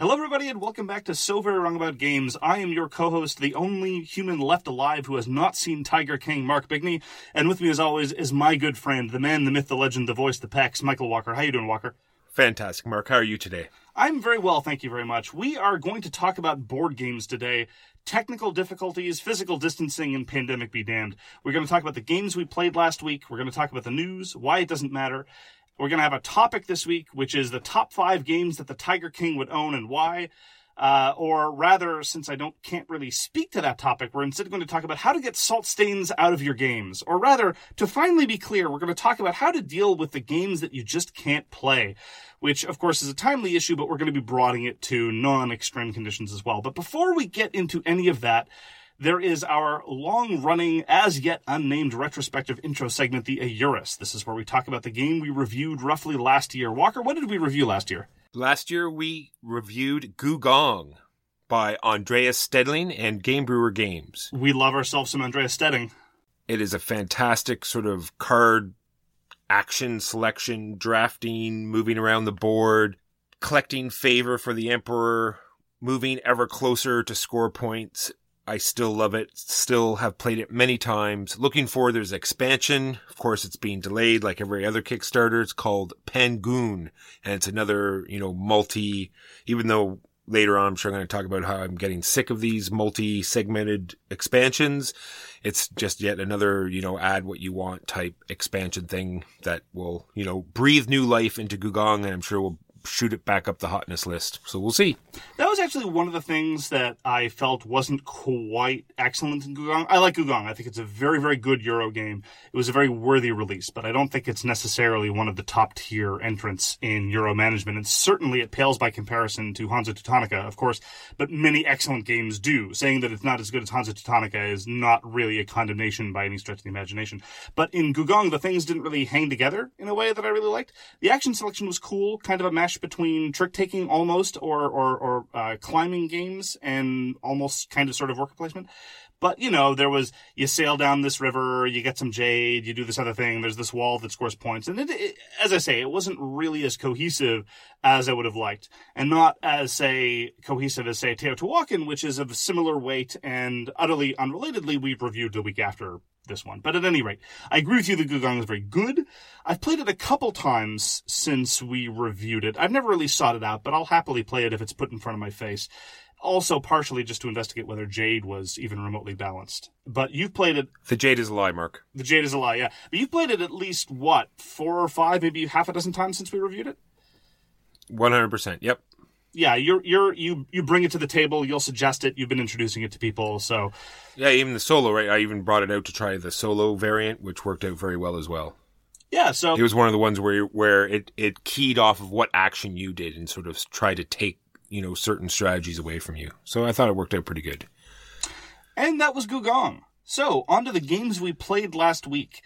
Hello, everybody, and welcome back to So Very Wrong About Games. I am your co-host, the only human left alive who has not seen Tiger King, Mark Bigney, and with me, as always, is my good friend, the man, the myth, the legend, the voice, the pecs, Michael Walker. How you doing, Walker? Fantastic, Mark. How are you today? I'm very well, thank you very much. We are going to talk about board games today. Technical difficulties, physical distancing, and pandemic be damned. We're going to talk about the games we played last week. We're going to talk about the news, why it doesn't matter. We're going to have a topic this week, which is the top five games that the Tiger King would own and why. Uh, or rather, since I don't can't really speak to that topic, we're instead going to talk about how to get salt stains out of your games. Or rather, to finally be clear, we're going to talk about how to deal with the games that you just can't play, which of course is a timely issue, but we're going to be broadening it to non-extreme conditions as well. But before we get into any of that, there is our long running, as yet unnamed retrospective intro segment, the Eurus. This is where we talk about the game we reviewed roughly last year. Walker, what did we review last year? Last year we reviewed Gugong by Andreas Steding and Game Brewer Games. We love ourselves some Andreas Steding. It is a fantastic sort of card action selection, drafting, moving around the board, collecting favor for the Emperor, moving ever closer to score points. I still love it. Still have played it many times. Looking forward, there's expansion. Of course, it's being delayed like every other Kickstarter. It's called Pangoon, and it's another, you know, multi, even though later on I'm sure I'm going to talk about how I'm getting sick of these multi-segmented expansions. It's just yet another, you know, add what you want type expansion thing that will, you know, breathe new life into Gugong and I'm sure will shoot it back up the hotness list. So we'll see. That was actually one of the things that I felt wasn't quite excellent in Gugong. I like Gugong. I think it's a very, very good Euro game. It was a very worthy release, but I don't think it's necessarily one of the top tier entrants in Euro management. And certainly it pales by comparison to Hansa Teutonica, of course, but many excellent games do. Saying that it's not as good as Hansa Teutonica is not really a condemnation by any stretch of the imagination. But in Gugong, the things didn't really hang together in a way that I really liked. The action selection was cool, kind of a between trick taking almost or, or, or uh, climbing games and almost kind of sort of worker placement. But, you know, there was, you sail down this river, you get some jade, you do this other thing, there's this wall that scores points. And it, it, as I say, it wasn't really as cohesive as I would have liked. And not as, say, cohesive as, say, Teotihuacan, which is of similar weight and utterly unrelatedly we've reviewed the week after this one. But at any rate, I agree with you that Gugong is very good. I've played it a couple times since we reviewed it. I've never really sought it out, but I'll happily play it if it's put in front of my face. Also, partially just to investigate whether Jade was even remotely balanced. But you've played it, The Jade is a lie, Mark. the Jade is a lie, yeah. But you've played it at least, what, four or five, maybe half a dozen times since we reviewed it? 100%. Yep. Yeah, you're, you're, you, you bring it to the table, you'll suggest it, you've been introducing it to people, so Yeah, even the solo, right? I even brought it out to try the solo variant, which worked out very well as well. yeah, so. It was one of the ones where where it, it keyed off of what action you did and sort of tried to take, you know, certain strategies away from you. So I thought it worked out pretty good. And that was Gugong. So, on to the games we played last week.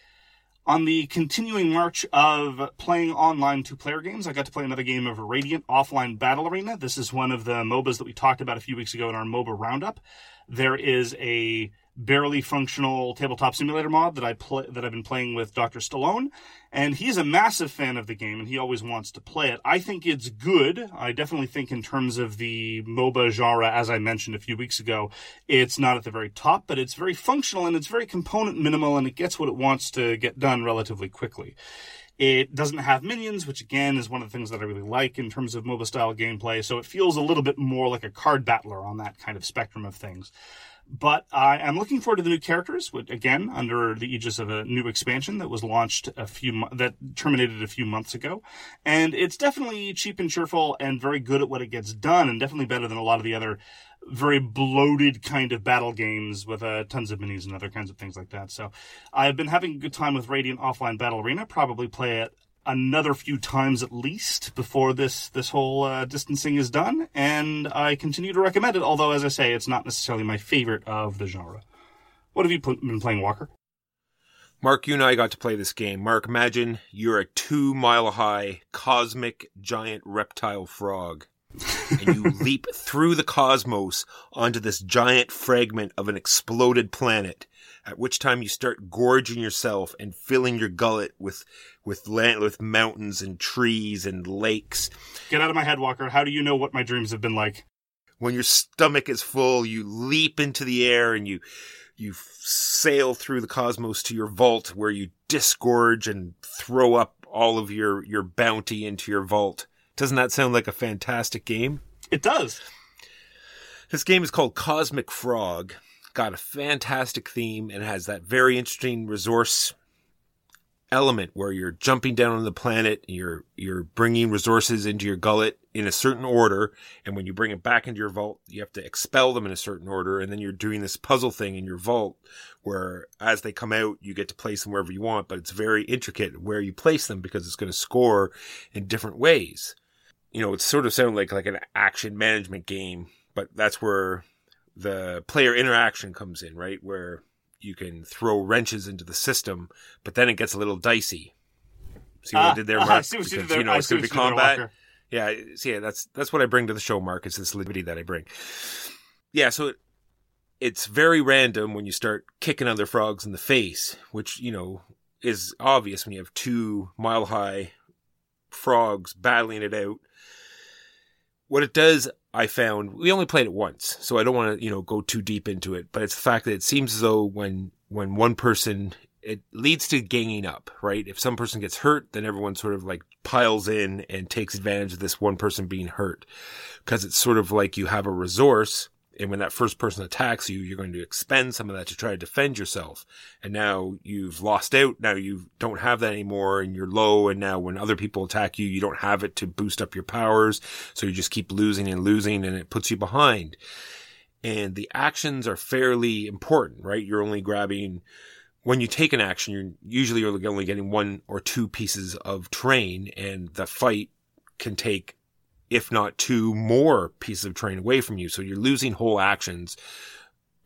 On the continuing march of playing online two player games, I got to play another game of Radiant Offline Battle Arena. This is one of the MOBAs that we talked about a few weeks ago in our MOBA roundup. There is a barely functional tabletop simulator mod that I play that I've been playing with Dr. Stallone, and he's a massive fan of the game and he always wants to play it. I think it's good. I definitely think in terms of the MOBA genre, as I mentioned a few weeks ago, it's not at the very top, but it's very functional and it's very component minimal and it gets what it wants to get done relatively quickly. It doesn't have minions, which again is one of the things that I really like in terms of MOBA style gameplay. So it feels a little bit more like a card battler on that kind of spectrum of things. But I am looking forward to the new characters, which again under the aegis of a new expansion that was launched a few that terminated a few months ago, and it's definitely cheap and cheerful and very good at what it gets done, and definitely better than a lot of the other very bloated kind of battle games with uh, tons of minis and other kinds of things like that. So I've been having a good time with Radiant Offline Battle Arena. Probably play it another few times at least before this this whole uh, distancing is done, and I continue to recommend it. Although, as I say, it's not necessarily my favorite of the genre. What have you pl- been playing, Walker? Mark, you and I got to play this game. Mark, imagine you're a two mile high cosmic giant reptile frog. and you leap through the cosmos onto this giant fragment of an exploded planet. At which time you start gorging yourself and filling your gullet with with land, with mountains and trees and lakes. Get out of my head, Walker. How do you know what my dreams have been like? When your stomach is full, you leap into the air and you you sail through the cosmos to your vault where you disgorge and throw up all of your your bounty into your vault. Doesn't that sound like a fantastic game? It does. This game is called Cosmic Frog. Got a fantastic theme and has that very interesting resource element where you're jumping down on the planet, you're you're bringing resources into your gullet in a certain order, and when you bring it back into your vault, you have to expel them in a certain order, and then you're doing this puzzle thing in your vault where as they come out, you get to place them wherever you want, but it's very intricate where you place them because it's going to score in different ways. You know, it sort of sounds like like an action management game, but that's where the player interaction comes in, right? Where you can throw wrenches into the system, but then it gets a little dicey. See what I Ah, did there, ah, Mark? I see what you Because, did there. know, I it's going to be you there, combat. Yeah, see, yeah, that's that's what I bring to the show, Mark. It's this liberty that I bring. Yeah, so it, it's very random when you start kicking other frogs in the face, which you know is obvious when you have two mile high frogs battling it out. What it does, I found, we only played it once, so I don't want to you know go too deep into it. But it's the fact that it seems as though when when one person it leads to ganging up, right? If some person gets hurt, then everyone sort of like piles in and takes advantage of this one person being hurt. Cause it's sort of like you have a resource and when that first person attacks you, you're going to expend some of that to try to defend yourself. And now you've lost out. Now you don't have that anymore and you're low. And now when other people attack you, you don't have it to boost up your powers. So you just keep losing and losing and it puts you behind. And the actions are fairly important, right? You're only grabbing when you take an action, you're usually only getting one or two pieces of terrain, and the fight can take, if not two more pieces of terrain away from you. So you're losing whole actions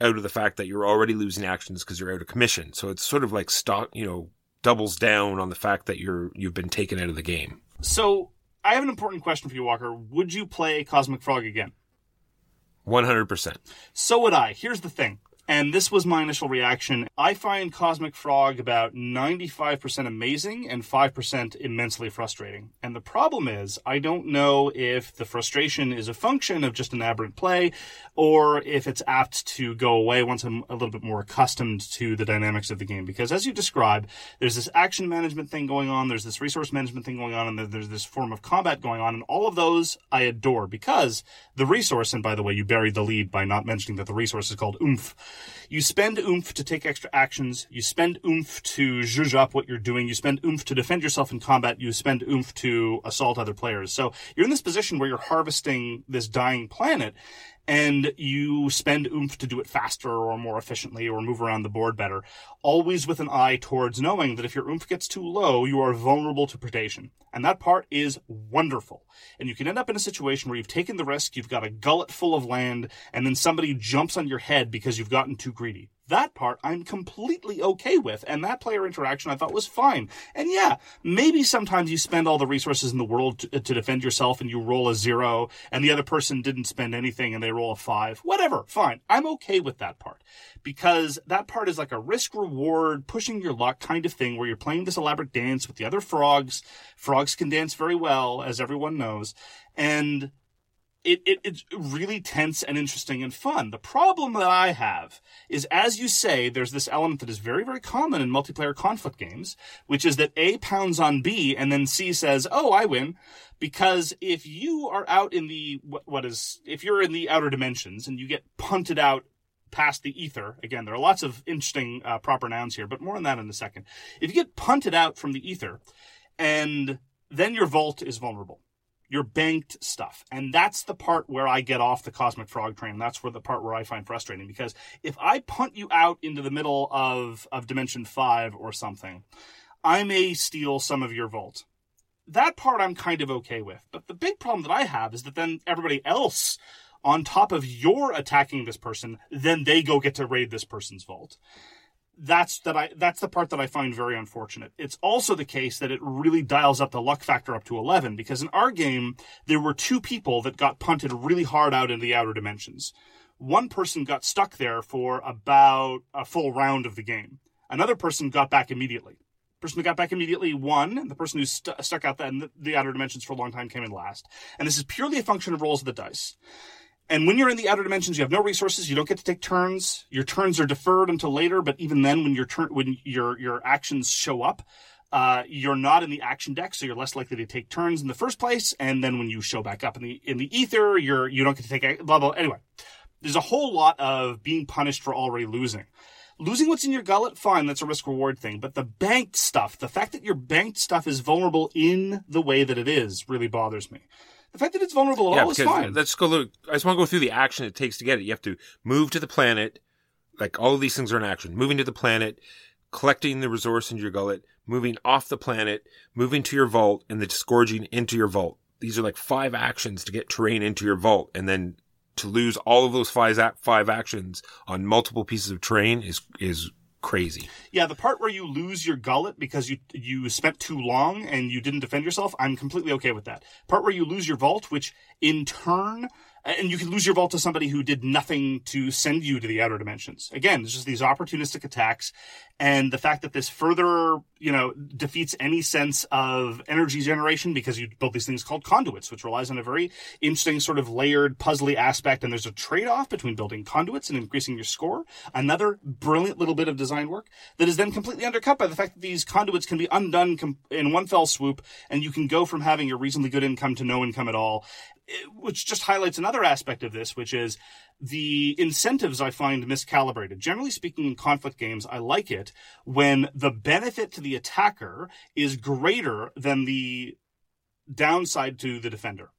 out of the fact that you're already losing actions because you're out of commission. So it's sort of like stock, you know, doubles down on the fact that you're you've been taken out of the game. So I have an important question for you, Walker. Would you play Cosmic Frog again? One hundred percent. So would I. Here's the thing. And this was my initial reaction. I find Cosmic Frog about 95% amazing and 5% immensely frustrating. And the problem is, I don't know if the frustration is a function of just an aberrant play or if it's apt to go away once I'm a little bit more accustomed to the dynamics of the game. Because as you describe, there's this action management thing going on, there's this resource management thing going on, and there's this form of combat going on. And all of those I adore because the resource, and by the way, you buried the lead by not mentioning that the resource is called oomph. You spend oomph to take extra actions. You spend oomph to zhuzh up what you're doing. You spend oomph to defend yourself in combat. You spend oomph to assault other players. So you're in this position where you're harvesting this dying planet and you spend oomph to do it faster or more efficiently or move around the board better, always with an eye towards knowing that if your oomph gets too low, you are vulnerable to predation. And that part is wonderful. And you can end up in a situation where you've taken the risk, you've got a gullet full of land, and then somebody jumps on your head because you've gotten too greedy. That part I'm completely okay with, and that player interaction I thought was fine. And yeah, maybe sometimes you spend all the resources in the world to, to defend yourself and you roll a zero, and the other person didn't spend anything and they roll a five. Whatever, fine. I'm okay with that part. Because that part is like a risk reward, pushing your luck kind of thing where you're playing this elaborate dance with the other frogs. Frogs can dance very well, as everyone knows. And it, it, it's really tense and interesting and fun. The problem that I have is, as you say, there's this element that is very, very common in multiplayer conflict games, which is that A pounds on B and then C says, oh, I win. Because if you are out in the, what, what is, if you're in the outer dimensions and you get punted out past the ether, again, there are lots of interesting uh, proper nouns here, but more on that in a second. If you get punted out from the ether and then your vault is vulnerable your banked stuff. And that's the part where I get off the cosmic frog train. That's where the part where I find frustrating because if I punt you out into the middle of, of dimension five or something, I may steal some of your vault. That part I'm kind of okay with. But the big problem that I have is that then everybody else on top of your attacking this person, then they go get to raid this person's vault that's that I that's the part that I find very unfortunate. It's also the case that it really dials up the luck factor up to 11 because in our game there were two people that got punted really hard out in the outer dimensions. One person got stuck there for about a full round of the game. Another person got back immediately. The person who got back immediately won, and the person who st- stuck out in the, the outer dimensions for a long time came in last. And this is purely a function of rolls of the dice. And when you're in the outer dimensions, you have no resources. You don't get to take turns. Your turns are deferred until later. But even then, when your turn, when your your actions show up, uh, you're not in the action deck, so you're less likely to take turns in the first place. And then when you show back up in the in the ether, you're you don't get to take a, blah blah. Anyway, there's a whole lot of being punished for already losing. Losing what's in your gullet, fine, that's a risk reward thing. But the banked stuff, the fact that your banked stuff is vulnerable in the way that it is, really bothers me. The fact that it's vulnerable at all is fine. let's go look. I just want to go through the action it takes to get it. You have to move to the planet. Like all of these things are in action. Moving to the planet, collecting the resource into your gullet, moving off the planet, moving to your vault, and the disgorging into your vault. These are like five actions to get terrain into your vault, and then to lose all of those five five actions on multiple pieces of terrain is is crazy. Yeah, the part where you lose your gullet because you you spent too long and you didn't defend yourself, I'm completely okay with that. Part where you lose your vault, which in turn and you can lose your vault to somebody who did nothing to send you to the outer dimensions. Again, it's just these opportunistic attacks, and the fact that this further, you know, defeats any sense of energy generation because you build these things called conduits, which relies on a very interesting sort of layered, puzzly aspect. And there's a trade-off between building conduits and increasing your score. Another brilliant little bit of design work that is then completely undercut by the fact that these conduits can be undone com- in one fell swoop, and you can go from having a reasonably good income to no income at all eh, which just highlights another aspect of this, which is the incentives I find miscalibrated. Generally speaking, in conflict games, I like it when the benefit to the attacker is greater than the downside to the defender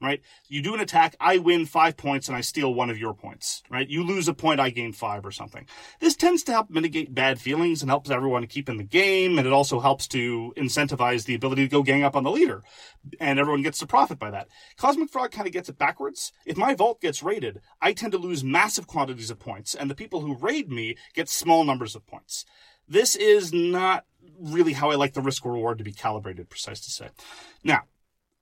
right? You do an attack, I win five points and I steal one of your points, right? You lose a point, I gain five or something. This tends to help mitigate bad feelings and helps everyone keep in the game. And it also helps to incentivize the ability to go gang up on the leader. And everyone gets to profit by that. Cosmic Frog kind of gets it backwards. If my vault gets raided, I tend to lose massive quantities of points and the people who raid me get small numbers of points. This is not really how I like the risk reward to be calibrated, precise to say. Now,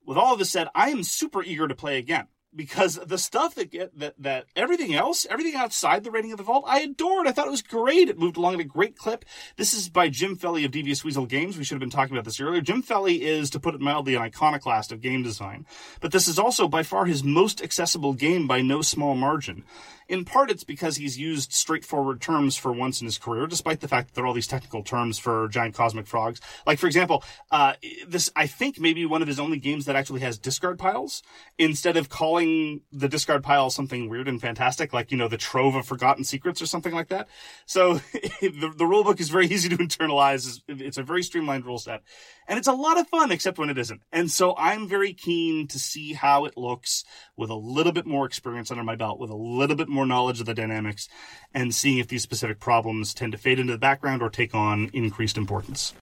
with all of this said, I am super eager to play again because the stuff that get that that everything else, everything outside the rating of the vault, I adored. I thought it was great. It moved along at a great clip. This is by Jim Felli of Devious Weasel Games. We should have been talking about this earlier. Jim Felli is, to put it mildly, an iconoclast of game design, but this is also by far his most accessible game by no small margin. In part, it's because he's used straightforward terms for once in his career, despite the fact that there are all these technical terms for giant cosmic frogs. Like, for example, uh, this, I think, maybe one of his only games that actually has discard piles. Instead of calling the discard pile something weird and fantastic, like, you know, the Trove of Forgotten Secrets or something like that. So the, the rule book is very easy to internalize. It's a very streamlined rule set. And it's a lot of fun, except when it isn't. And so I'm very keen to see how it looks with a little bit more experience under my belt, with a little bit more knowledge of the dynamics, and seeing if these specific problems tend to fade into the background or take on increased importance.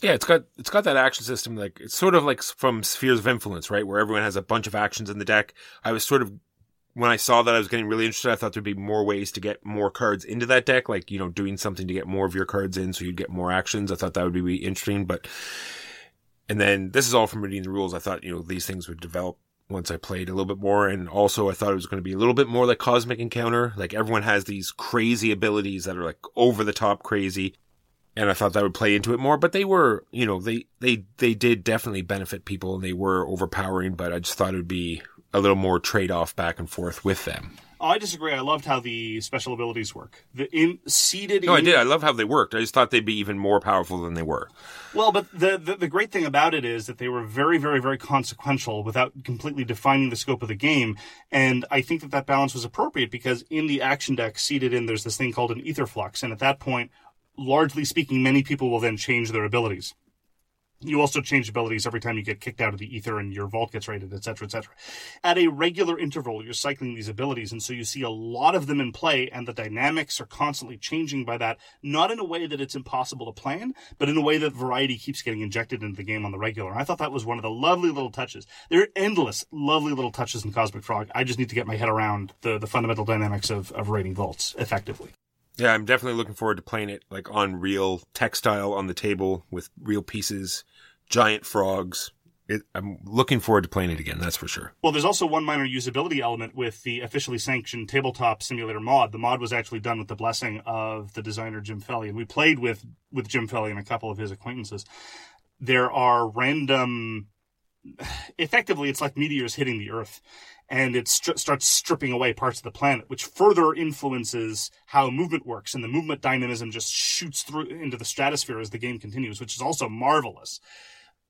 Yeah, it's got it's got that action system like it's sort of like from Spheres of Influence, right, where everyone has a bunch of actions in the deck. I was sort of when I saw that I was getting really interested, I thought there'd be more ways to get more cards into that deck, like, you know, doing something to get more of your cards in so you'd get more actions. I thought that would be interesting, but, and then this is all from reading the rules. I thought, you know, these things would develop once I played a little bit more. And also I thought it was going to be a little bit more like Cosmic Encounter. Like everyone has these crazy abilities that are like over the top crazy. And I thought that would play into it more, but they were, you know, they, they, they did definitely benefit people and they were overpowering, but I just thought it would be a little more trade off back and forth with them. I disagree. I loved how the special abilities work. The in seated. No, I in- did. I love how they worked. I just thought they'd be even more powerful than they were. Well, but the, the the great thing about it is that they were very, very, very consequential without completely defining the scope of the game. And I think that that balance was appropriate because in the action deck seated in, there's this thing called an ether flux, and at that point, largely speaking, many people will then change their abilities. You also change abilities every time you get kicked out of the ether and your vault gets raided, et cetera, et cetera. At a regular interval, you're cycling these abilities, and so you see a lot of them in play, and the dynamics are constantly changing by that, not in a way that it's impossible to plan, but in a way that variety keeps getting injected into the game on the regular. And I thought that was one of the lovely little touches. There are endless lovely little touches in Cosmic Frog. I just need to get my head around the, the fundamental dynamics of, of raiding vaults effectively. Yeah, I'm definitely looking forward to playing it like on real textile on the table with real pieces, giant frogs. It, I'm looking forward to playing it again. That's for sure. Well, there's also one minor usability element with the officially sanctioned tabletop simulator mod. The mod was actually done with the blessing of the designer Jim Felli, and we played with with Jim Felli and a couple of his acquaintances. There are random, effectively, it's like meteors hitting the Earth, and it starts stripping away parts of the planet, which further influences how movement works, and the movement dynamism just shoots through into the stratosphere as the game continues, which is also marvelous.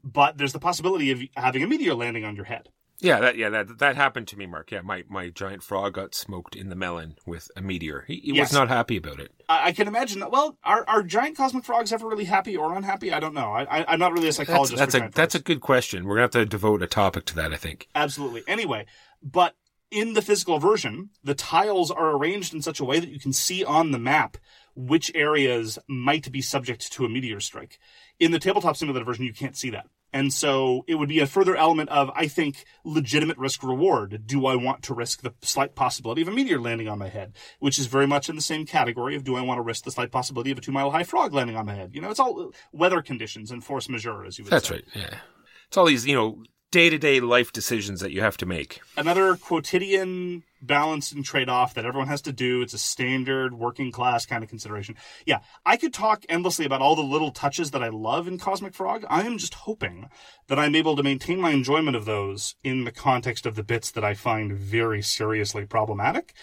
But there's the possibility of having a meteor landing on your head. Yeah, that yeah that that happened to me, Mark. Yeah, my my giant frog got smoked in the melon with a meteor. He, he Yes. was not happy about it. I, I can imagine that. Well, are, are giant cosmic frogs ever really happy or unhappy? I don't know. I, I'm not really a psychologist. that's for a that's a good question. We're gonna have to devote a topic to that. I think. absolutely. Anyway, but in the physical version, the tiles are arranged in such a way that you can see on the map which areas might be subject to a meteor strike. In the tabletop simulator version, you can't see that. And so it would be a further element of, I think, legitimate risk reward. Do I want to risk the slight possibility of a meteor landing on my head? Which is very much in the same category of do I want to risk the slight possibility of a two mile high frog landing on my head? You know, it's all uh, weather conditions and force majeure, as you would That's say. That's right. Yeah, it's all these you know day to day life decisions that you have to make. another quotidian balance and trade off that everyone has to do. It's a standard working class kind of consideration. Yeah, I could talk endlessly about all the little touches that I love in Cosmic Frog. I am just hoping that I'm able to maintain my enjoyment of those in the context of the bits that I find very seriously problematic.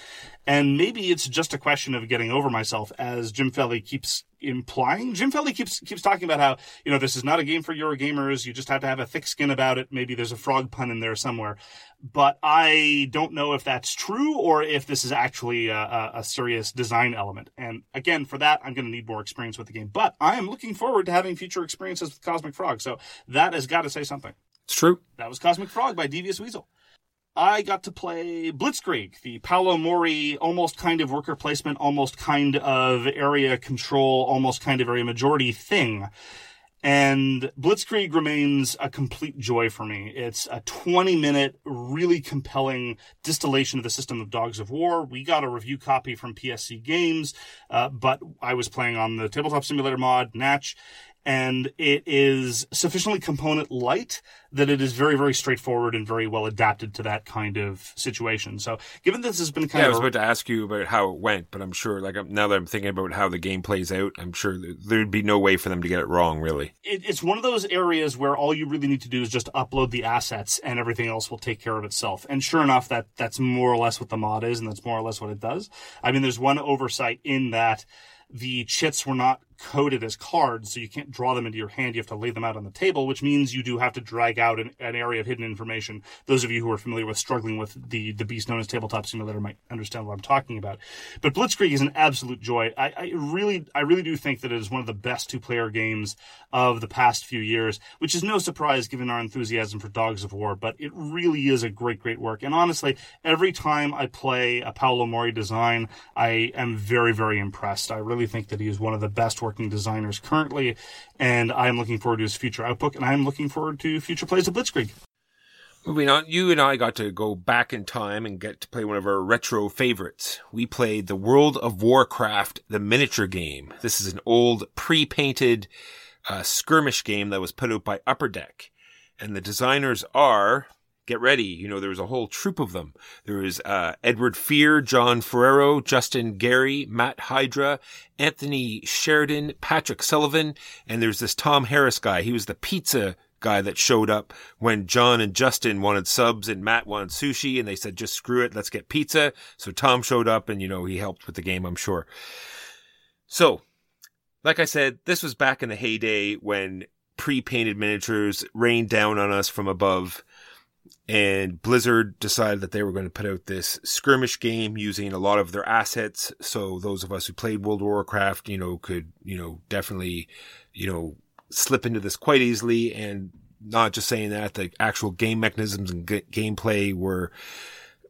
And maybe it's just a question of getting over myself, as Jim Felli keeps implying. Jim Felli keeps keeps talking about how you know this is not a game for Eurogamers. You just have to have a thick skin about it. Maybe there's a frog pun in there somewhere, but I don't know if that's true or if this is actually a, a, serious design element. And again, for that, I'm going to need more experience with the game. But I am looking forward to having future experiences with Cosmic Frog. So that has got to say something. It's true. That was Cosmic Frog by Devious Weasel. I got to play Blitzkrieg, the Paolo Mori almost kind of worker placement, almost kind of area control, almost kind of area majority thing. And Blitzkrieg remains a complete joy for me. It's a 20 minute, really compelling distillation of the system of Dogs of War. We got a review copy from PSC Games, uh, but I was playing on the Tabletop Simulator mod, Natch, and it is sufficiently component light that it is very, very straightforward and very well adapted to that kind of situation. So, given this has been kind of, I was about to ask you about how it went, but I'm sure, like, now that I'm thinking about how the game plays out, I'm sure there'd be no way for them to get it wrong, really. it, it's one of those areas where all you really need to do is just upload the assets and everything else will take care of itself. And sure enough, that that's more or less what the mod is, and that's more or less what it does. I mean, there's one oversight in that the chits were not coded as cards, so you can't draw them into your hand. You have to lay them out on the table, which means you do have to drag out an, an area of hidden information. Those of you who are familiar with struggling with the, the beast known as Tabletop Simulator might understand what I'm talking about. But Blitzkrieg is an absolute joy. I, I really, I really do think that it is one of the best two player games of the past few years, which is no surprise given our enthusiasm for Dogs of War, but it really is a great, great work. And honestly, every time I play a Paolo Mori design, I am very, very impressed. I really think that he is one of the best working designers currently, and I'm looking forward to his future output, and I'm looking forward to future plays of Blitzkrieg. Moving on, you and I got to go back in time and get to play one of our retro favorites. We played the World of Warcraft, the miniature game. This is an old pre-painted uh, skirmish game that was put out by Upper Deck. And the designers are, get ready, you know, there was a whole troop of them. There was uh, Edward Fear, John Ferrero, Justin Gary, Matt Hyra, Anthony Sheridan, Patrick Sullivan, and there's this Tom Harris guy. He was the pizza guy that showed up when John and Justin wanted subs and Matt wanted sushi and they said, just screw it. Let's get pizza. So Tom showed up and, you know, he helped with the game, I'm sure. So, like I said, this was back in the heyday when pre-painted miniatures rained down on us from above and Blizzard decided that they were going to put out this skirmish game using a lot of their assets. So those of us who played World of Warcraft, you know, could, you know, definitely, you know, slip into this quite easily. And not just saying that, the actual game mechanisms and g- gameplay were,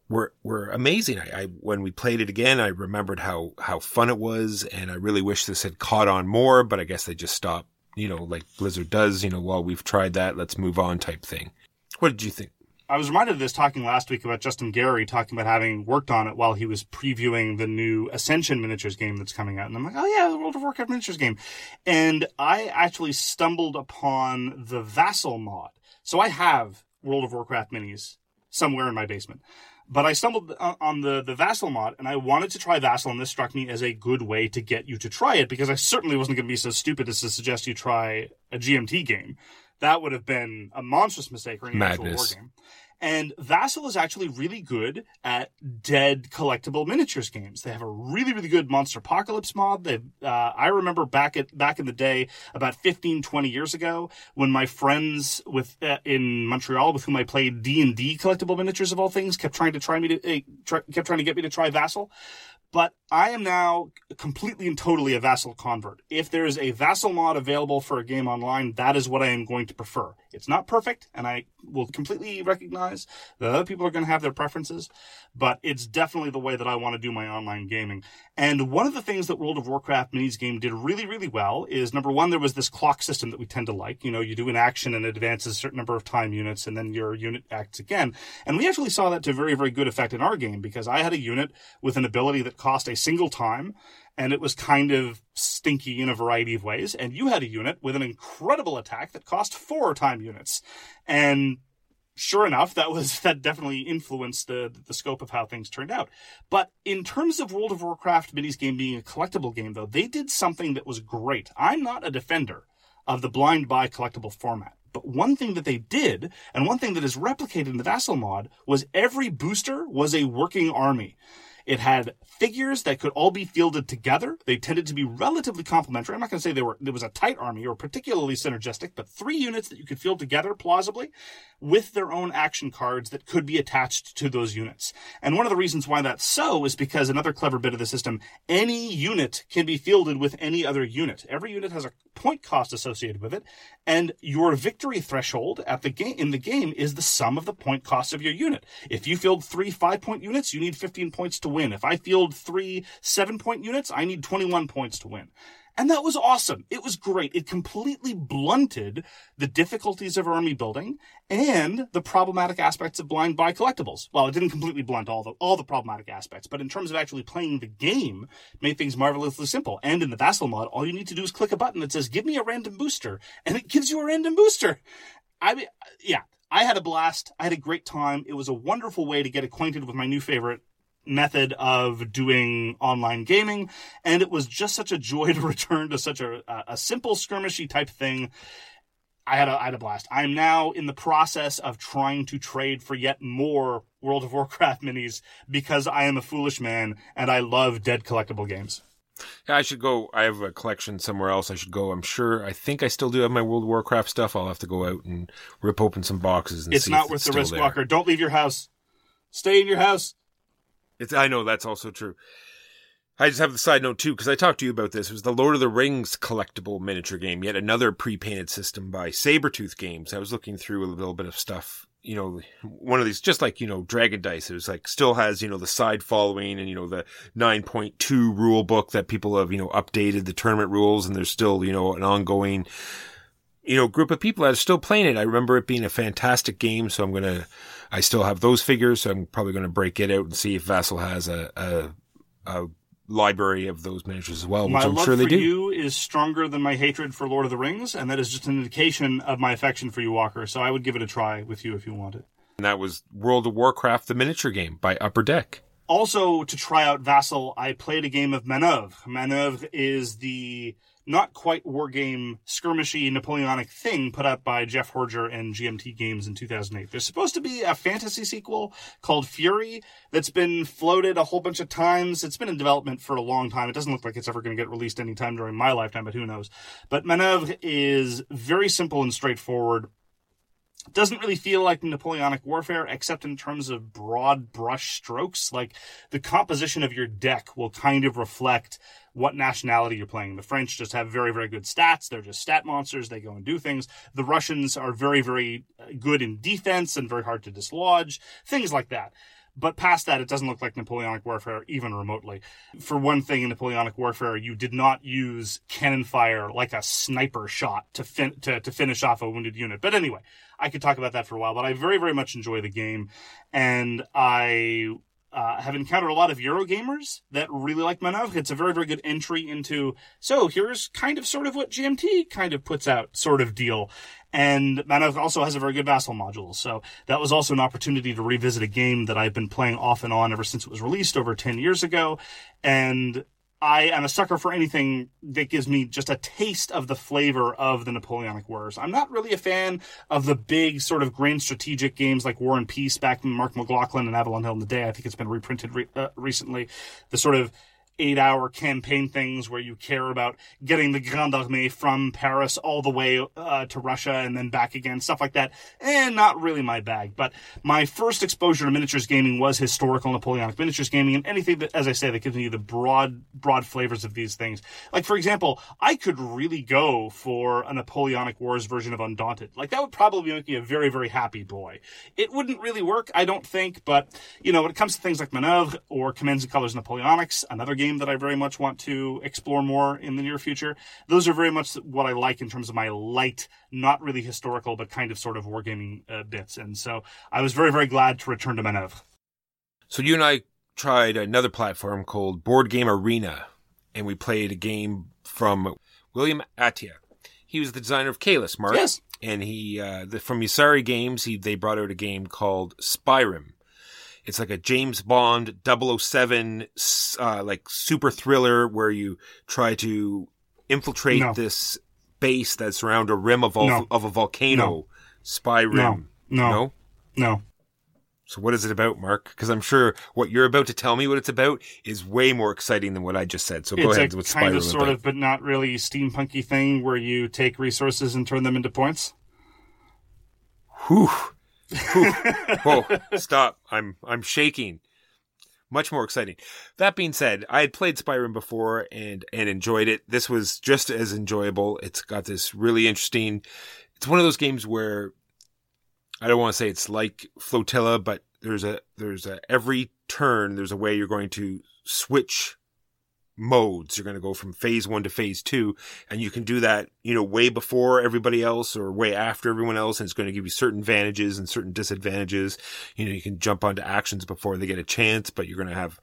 were, were amazing. I, I, when we played it again, I remembered how, how fun it was. And I really wish this had caught on more, but I guess they just stopped, you know, like Blizzard does, you know, while we've tried that, let's move on type thing. What did you think? I was reminded of this talking last week about Justin Gary talking about having worked on it while he was previewing the new Ascension miniatures game that's coming out. And I'm like, oh yeah, the World of Warcraft miniatures game. And I actually stumbled upon the Vassal mod. So I have World of Warcraft minis somewhere in my basement. But I stumbled on the, the Vassal mod and I wanted to try Vassal and this struck me as a good way to get you to try it because I certainly wasn't going to be so stupid as to suggest you try a GMT game. That would have been a monstrous mistake or any actual war game. And Vassal is actually really good at dead collectible miniatures games. They have a really, really good Monster Apocalypse mod. They, uh, I remember back at back in the day, about 15, 20 years ago, when my friends with uh, in Montreal with whom I played D and D collectible miniatures of all things kept trying to try me to uh, try, kept trying to get me to try Vassal. But I am now completely and totally a Vassal convert. If there is a Vassal mod available for a game online, that is what I am going to prefer. It's not perfect, and I will completely recognize that other people are going to have their preferences, but it's definitely the way that I want to do my online gaming. And one of the things that World of Warcraft Minis game did really, really well is number one, there was this clock system that we tend to like. You know, you do an action and it advances a certain number of time units, and then your unit acts again. And we actually saw that to very, very good effect in our game because I had a unit with an ability that cost a single time and it was kind of stinky in a variety of ways. And you had a unit with an incredible attack that cost four time units. And sure enough, that was that definitely influenced the the scope of how things turned out. But in terms of World of Warcraft minis game being a collectible game, though, they did something that was great. I'm not a defender of the blind buy collectible format. But one thing that they did, and one thing that is replicated in the Vassal mod, was every booster was a working army. It had figures that could all be fielded together. They tended to be relatively complementary. I'm not going to say they were, there was a tight army or particularly synergistic, but three units that you could field together plausibly with their own action cards that could be attached to those units. And one of the reasons why that's so is because another clever bit of the system, any unit can be fielded with any other unit. Every unit has a point cost associated with it, and your victory threshold at the game in the game is the sum of the point cost of your unit. If you field three five point units, you need 15 points to win. If I field three seven point units, I need 21 points to win. And that was awesome. It was great. It completely blunted the difficulties of army building and the problematic aspects of blind buy collectibles. Well, it didn't completely blunt all the all the problematic aspects, but in terms of actually playing the game, made things marvelously simple. And in the Vassal mod, all you need to do is click a button that says "Give me a random booster," and it gives you a random booster. I mean, yeah, I had a blast. I had a great time. It was a wonderful way to get acquainted with my new favorite method of doing online gaming and it was just such a joy to return to such a, a simple skirmishy type thing I had, a, I had a blast. I'm now in the process of trying to trade for yet more World of Warcraft minis because I am a foolish man and I love dead collectible games. Yeah, I should go. I have a collection somewhere else. I should go. I'm sure. I think I still do have my World of Warcraft stuff. I'll have to go out and rip open some boxes and It's see not if worth it's the risk, there. Walker. Don't leave your house. Stay in your house. It's, I know that's also true. I just have the side note too, because I talked to you about this. It was the Lord of the Rings collectible miniature game, yet another pre-painted system by Sabretooth Games. I was looking through a little bit of stuff, you know, one of these, just like, you know, Dragon Dice. It was like, still has, you know, the side following and, you know, the 9.2 rule book that people have, you know, updated the tournament rules and there's still, you know, an ongoing you know, group of people that are still playing it. I remember it being a fantastic game. So I'm going to, I still have those figures. So I'm probably going to break it out and see if Vassal has a, a, a library of those miniatures as well, which my I'm love sure they for do. you is stronger than my hatred for Lord of the Rings, and that is just an indication of my affection for you, Walker. So I would give it a try with you if you want it. And that was World of Warcraft, the miniature game by Upper Deck. Also, to try out Vassal, I played a game of Manœuvre. Manœuvre is the not quite war game skirmishy Napoleonic thing put out by Jeff Horger and GMT Games in 2008. There's supposed to be a fantasy sequel called Fury that's been floated a whole bunch of times. It's been in development for a long time. It doesn't look like it's ever going to get released anytime during my lifetime, but who knows. But Manœuvre is very simple and straightforward doesn't really feel like Napoleonic warfare, except in terms of broad brush strokes. Like the composition of your deck will kind of reflect what nationality you're playing. The French just have very, very good stats. They're just stat monsters. They go and do things. The Russians are very, very uh, good in defense and very hard to dislodge. Things like that. But past that, it doesn't look like Napoleonic warfare even remotely. For one thing, in Napoleonic warfare, you did not use cannon fire like a sniper shot to fin- to, to finish off a wounded unit. But anyway, I could talk about that for a while. But I very, very much enjoy the game, and I uh, have encountered a lot of Eurogamers that really like Manœuvre. It's a very, very good entry into, so here's kind of sort of what GMT kind of puts out sort of deal. And Manœuvre also has a very good Vassal module. So that was also an opportunity to revisit a game that I've been playing off and on ever since it was released over 10 years ago. And I am a sucker for anything that gives me just a taste of the flavor of the Napoleonic Wars. I'm not really a fan of the big sort of grand strategic games like War and Peace back from Mark McLaughlin and Avalon Hill in the Day. I think it's been reprinted re- uh, recently. The sort of eight hour campaign things where you care about getting the Grande Armée from Paris all the way uh, to Russia and then back again, stuff like that. And not really my bag. But my first exposure to miniatures gaming was historical Napoleonic miniatures gaming and anything that, as I say, that gives me the broad, broad flavors of these things. Like, for example, I could really go for a Napoleonic Wars version of Undaunted. Like, that would probably make me a very, very happy boy. It wouldn't really work, I don't think, but, you know, when it comes to things like Manœuvre or Commands and Colors Napoleonics, another game that I very much want to explore more in the near future. Those are very much what I like in terms of my light, not really historical, but kind of sort of wargaming uh, bits. And so I was very, very glad to return to Manœuvre. So you and I tried another platform called Board Game Arena, and we played a game from William Attia. He was the designer of Caylus, Mark. Yes. And he, uh, the, from Ystari Games, he, they brought out a game called Spyrium. It's like a James Bond 007, uh, like super thriller where you try to infiltrate No. this base that's around a rim of, a No. of a volcano. No. Spyrium. No. No. No? No. So what is it about, Mark? Because I'm sure what you're about to tell me what it's about is way more exciting than what I just said. So go it's ahead. a kind Spyro of sort about? of, but not really steampunky thing where you take resources and turn them into points. Whew. Whoa! Stop! I'm I'm shaking. Much more exciting. That being said, I had played Spyrium before and and enjoyed it. This was just as enjoyable. It's got this really interesting. It's one of those games where I don't want to say it's like Flotilla, but there's a there's a every turn there's a way you're going to switch modes. You're going to go from phase one to phase two, and you can do that, you know, way before everybody else or way after everyone else. And it's going to give you certain advantages and certain disadvantages. You know, you can jump onto actions before they get a chance, but you're going to have,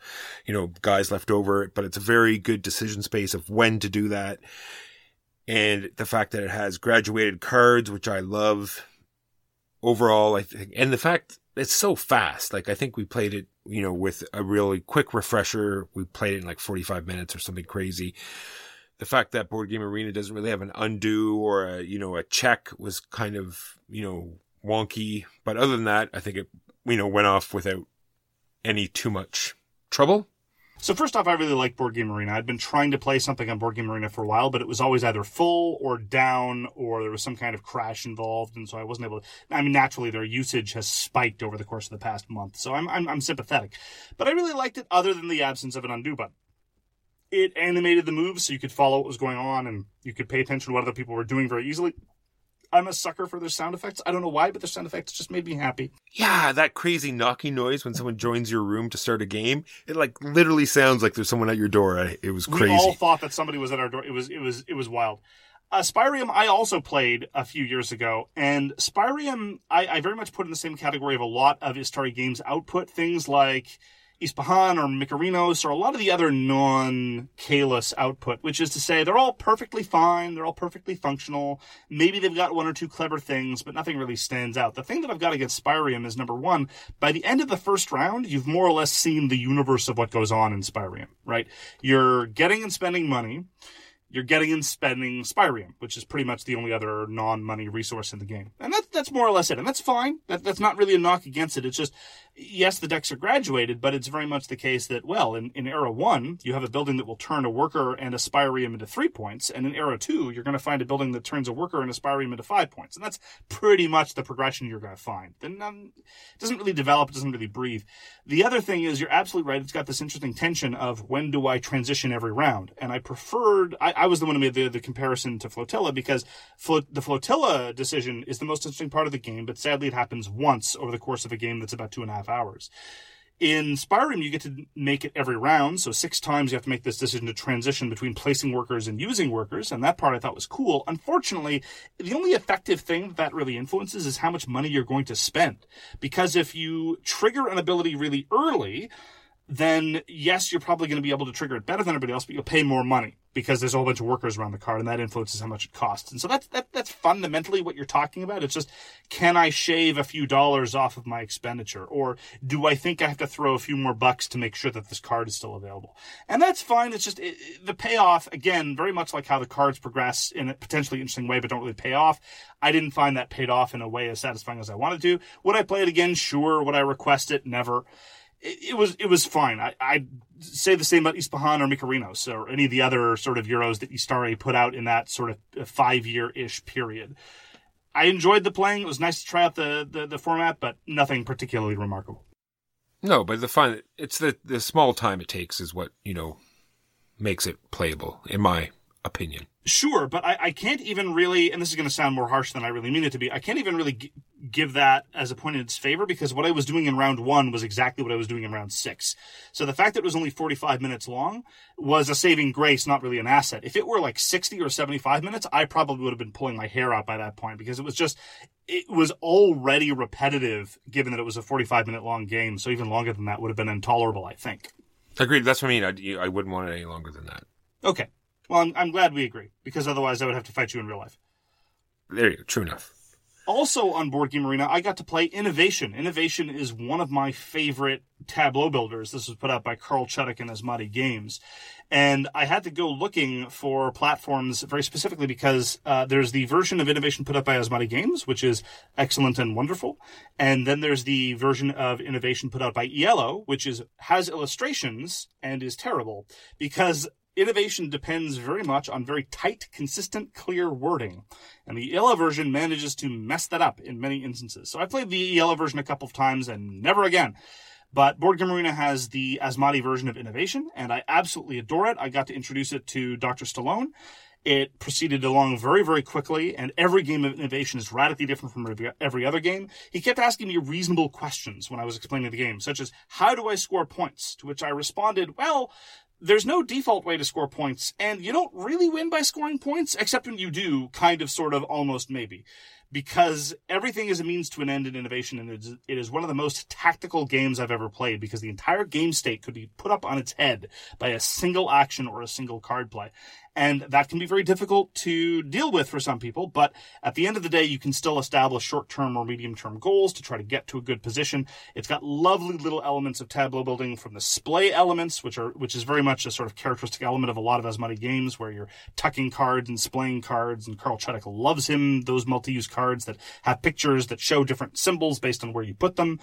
you know, guys left over. But it's a very good decision space of when to do that. And the fact that it has graduated cards, which I love overall, I think, and the fact it's so fast. Like I think we played it, you know, with a really quick refresher. We played it in like 45 minutes or something crazy. The fact that Board Game Arena doesn't really have an undo or a, you know, a check was kind of, you know, wonky. But other than that, I think it, you know, went off without any too much trouble. So first off, I really like Board Game Arena. I'd been trying to play something on Board Game Arena for a while, but it was always either full or down, or there was some kind of crash involved, and so I wasn't able to. I mean, naturally, their usage has spiked over the course of the past month, so I'm I'm, I'm sympathetic. But I really liked it, other than the absence of an undo button. It animated the moves so you could follow what was going on, and you could pay attention to what other people were doing very easily. I'm a sucker for their sound effects. I don't know why, but their sound effects just made me happy. Yeah, that crazy knocking noise when someone joins your room to start a game. It like literally sounds like there's someone at your door. It was crazy. We all thought that somebody was at our door. It was it was it was wild. Uh, Spyrium, I also played a few years ago, and Spyrium, I, I very much put in the same category of a lot of Ystari Games output. Things like Ispahan or Mykerinos or a lot of the other non-Caylus output, which is to say they're all perfectly fine, they're all perfectly functional. Maybe they've got one or two clever things, but nothing really stands out. The thing that I've got against Spyrium is number one, by the end of the first round, you've more or less seen the universe of what goes on in Spyrium, right? You're getting and spending money you're getting and spending Spyrium, which is pretty much the only other non-money resource in the game. And that's, that's more or less it. And that's fine. That, that's not really a knock against it. It's just, yes, the decks are graduated, but it's very much the case that, well, in, in Era 1, you have a building that will turn a worker and a Spyrium into three points. And in Era 2, you're going to find a building that turns a worker and a Spyrium into five points. And that's pretty much the progression you're going to find. Then um, it doesn't really develop, it doesn't really breathe. The other thing is, you're absolutely right. It's got this interesting tension of when do I transition every round? And I preferred, I, I was the one who made the, the comparison to Flotilla because Flo- the Flotilla decision is the most interesting part of the game, but sadly it happens once over the course of a game that's about two and a half hours. In Spyrium, you get to make it every round, so six times you have to make this decision to transition between placing workers and using workers, and that part I thought was cool. Unfortunately, the only effective thing that really influences is how much money you're going to spend. Because if you trigger an ability really early, then yes, you're probably going to be able to trigger it better than everybody else, but you'll pay more money because there's a whole bunch of workers around the card, and that influences how much it costs. And so that's that, that's fundamentally what you're talking about. It's just can I shave a few dollars off of my expenditure, or do I think I have to throw a few more bucks to make sure that this card is still available? And that's fine. It's just it, the payoff again, very much like how the cards progress in a potentially interesting way, but don't really pay off. I didn't find that paid off in a way as satisfying as I wanted to. Would I play it again? Sure. Would I request it? Never it, was it was fine. I I'd say the same about Ispahan or Mykerinos or any of the other sort of Euros that Ystari put out in that sort of uh, five year ish period. I enjoyed the playing. It was nice to try out the, the, the format, but nothing particularly remarkable. No, but the fun, it's the, the small time it takes is what, you know, makes it playable, in my opinion. Sure, but I, I can't even really, and this is going to sound more harsh than I really mean it to be, I can't even really g- give that as a point in its favor because what I was doing in round one was exactly what I was doing in round six. So the fact that it was only 45 minutes long was a saving grace, not really an asset. If it were like 60 or 75 minutes, I probably would have been pulling my hair out by that point because it was just, it was already repetitive given that it was a 45 minute long game. So even longer than that would have been intolerable, I think. Agreed. That's what I mean. I, I wouldn't want it any longer than that. Okay. Well, I'm, I'm glad we agree because otherwise I would have to fight you in real life. There you go. True enough. Also on Board Game Arena, I got to play Innovation. Innovation is one of my favorite tableau builders. This was put out by Carl Chudyk and Asmadi Games. And I had to go looking for platforms very specifically because uh, there's the version of Innovation put up by Asmadi Games, which is excellent and wonderful. And then there's the version of Innovation put out by Iello, which is has illustrations and is terrible because innovation depends very much on very tight, consistent, clear wording. And the Iello version manages to mess that up in many instances. So I played the Iello version a couple of times and never again. But Board Game Arena has the Asmadi version of innovation, and I absolutely adore it. I got to introduce it to Dr. Stallone. It proceeded along very, very quickly, and every game of innovation is radically different from every- every other game. He kept asking me reasonable questions when I was explaining the game, such as, how do I score points? To which I responded, well, there's no default way to score points, and you don't really win by scoring points, except when you do, kind of, sort of, almost, maybe. Because everything is a means to an end in innovation, and it is, one of the most tactical games I've ever played, because the entire game state could be put up on its head by a single action or a single card play. And that can be very difficult to deal with for some people, but at the end of the day, you can still establish short term or medium term goals to try to get to a good position. It's got lovely little elements of tableau building from the splay elements, which are, which is very much a sort of characteristic element of a lot of Asmadi games where you're tucking cards and splaying cards, and Carl Chudyk loves him, those multi-use cards that have pictures that show different symbols based on where you put them.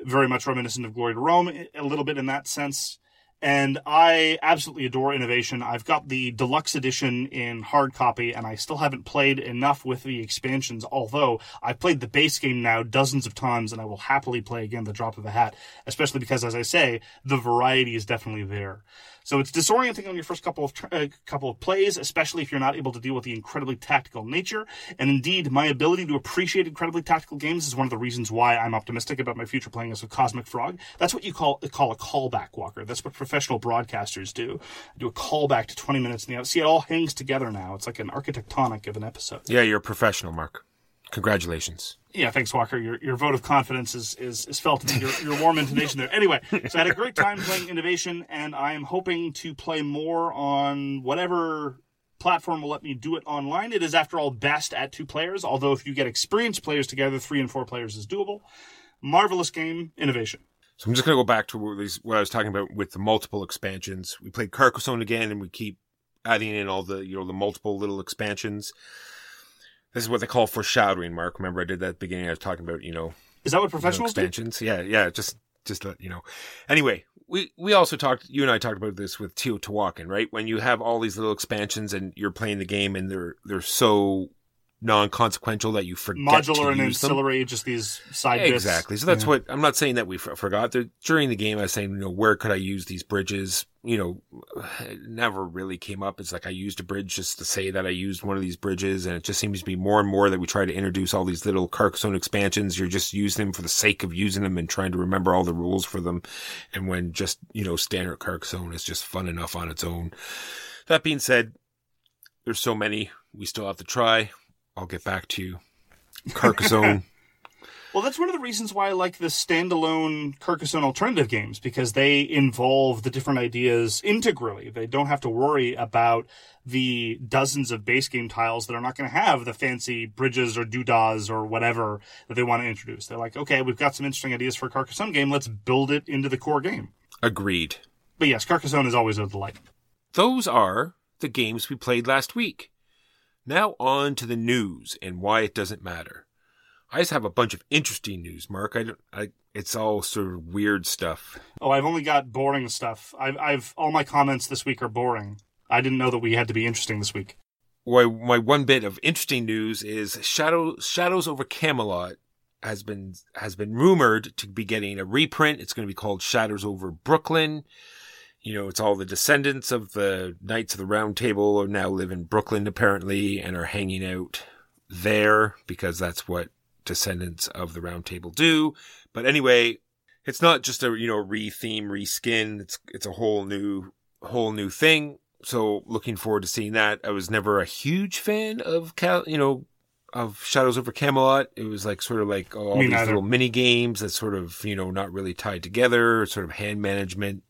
Very much reminiscent of Glory to Rome, a little bit in that sense and I absolutely adore innovation. I've got the deluxe edition in hard copy, and I still haven't played enough with the expansions. Although I've played the base game now dozens of times, and I will happily play again the drop of a hat. Especially because, as I say, the variety is definitely there. So it's disorienting on your first couple of uh, couple of plays, especially if you're not able to deal with the incredibly tactical nature. And indeed, my ability to appreciate incredibly tactical games is one of the reasons why I'm optimistic about my future playing as a Cosmic Frog. That's what you call call a callback walker. That's what professional broadcasters do. I do a callback to 20 minutes in the See, it all hangs together now. It's like an architectonic of an episode. Yeah, you're a professional, Mark. Congratulations. Yeah, thanks, Walker. Your your vote of confidence is is, is felt in your, your warm intonation there. Anyway, so I had a great time playing Innovation, and I am hoping to play more on whatever platform will let me do it online. It is, after all, best at two players. Although if you get experienced players together, three and four players is doable. Marvelous game, Innovation. So I'm just going to go back to what, what I was talking about with the multiple expansions. We played Carcassonne again, and we keep adding in all the you know the multiple little expansions. This is what they call foreshadowing, Mark. Remember, I did that at the beginning. I was talking about you know Is that what you know, professionals do? expansions. Yeah, yeah. Just just let you know. Anyway, we we also talked. You and I talked about this with Teotihuacan, right? When you have all these little expansions and you're playing the game, and they're they're so non-consequential that you forget Modular to and use them. ancillary, just these side bits. Exactly. So that's Yeah. what I'm not saying that we f- forgot. There, during the game, I was saying, you know, where could I use these bridges? You know, it never really came up. It's like I used a bridge just to say that I used one of these bridges, and it just seems to be more and more that we try to introduce all these little Carcassonne expansions. You're just using them for the sake of using them and trying to remember all the rules for them. And when just, you know, standard Carcassonne is just fun enough on its own. That being said, there's so many we still have to try. I'll get back to you. Carcassonne. Well, that's one of the reasons why I like the standalone Carcassonne alternative games because they involve the different ideas integrally. They don't have to worry about the dozens of base game tiles that are not going to have the fancy bridges or doodahs or whatever that they want to introduce. They're like, okay, we've got some interesting ideas for a Carcassonne game. Let's build it into the core game. Agreed. But yes, Carcassonne is always a delight. Those are the games we played last week. Now on to the news and why it doesn't matter. I just have a bunch of interesting news, Mark. I, don't, I it's all sort of weird stuff. Oh, I've only got boring stuff. I've, I've all my comments this week are boring. I didn't know that we had to be interesting this week. Why my one bit of interesting news is Shadow Shadows over Camelot has been has been rumored to be getting a reprint. It's going to be called Shadows over Brooklyn. You know, it's all the descendants of the Knights of the Round Table are now live in Brooklyn apparently and are hanging out there because that's what descendants of the Round Table do. But anyway, it's not just a you know re-theme, reskin. It's it's a whole new whole new thing. So looking forward to seeing that. I was never a huge fan of Cal, you know, of Shadows over Camelot. It was like sort of like oh, all Me these neither. little mini games that sort of you know not really tied together, sort of hand management.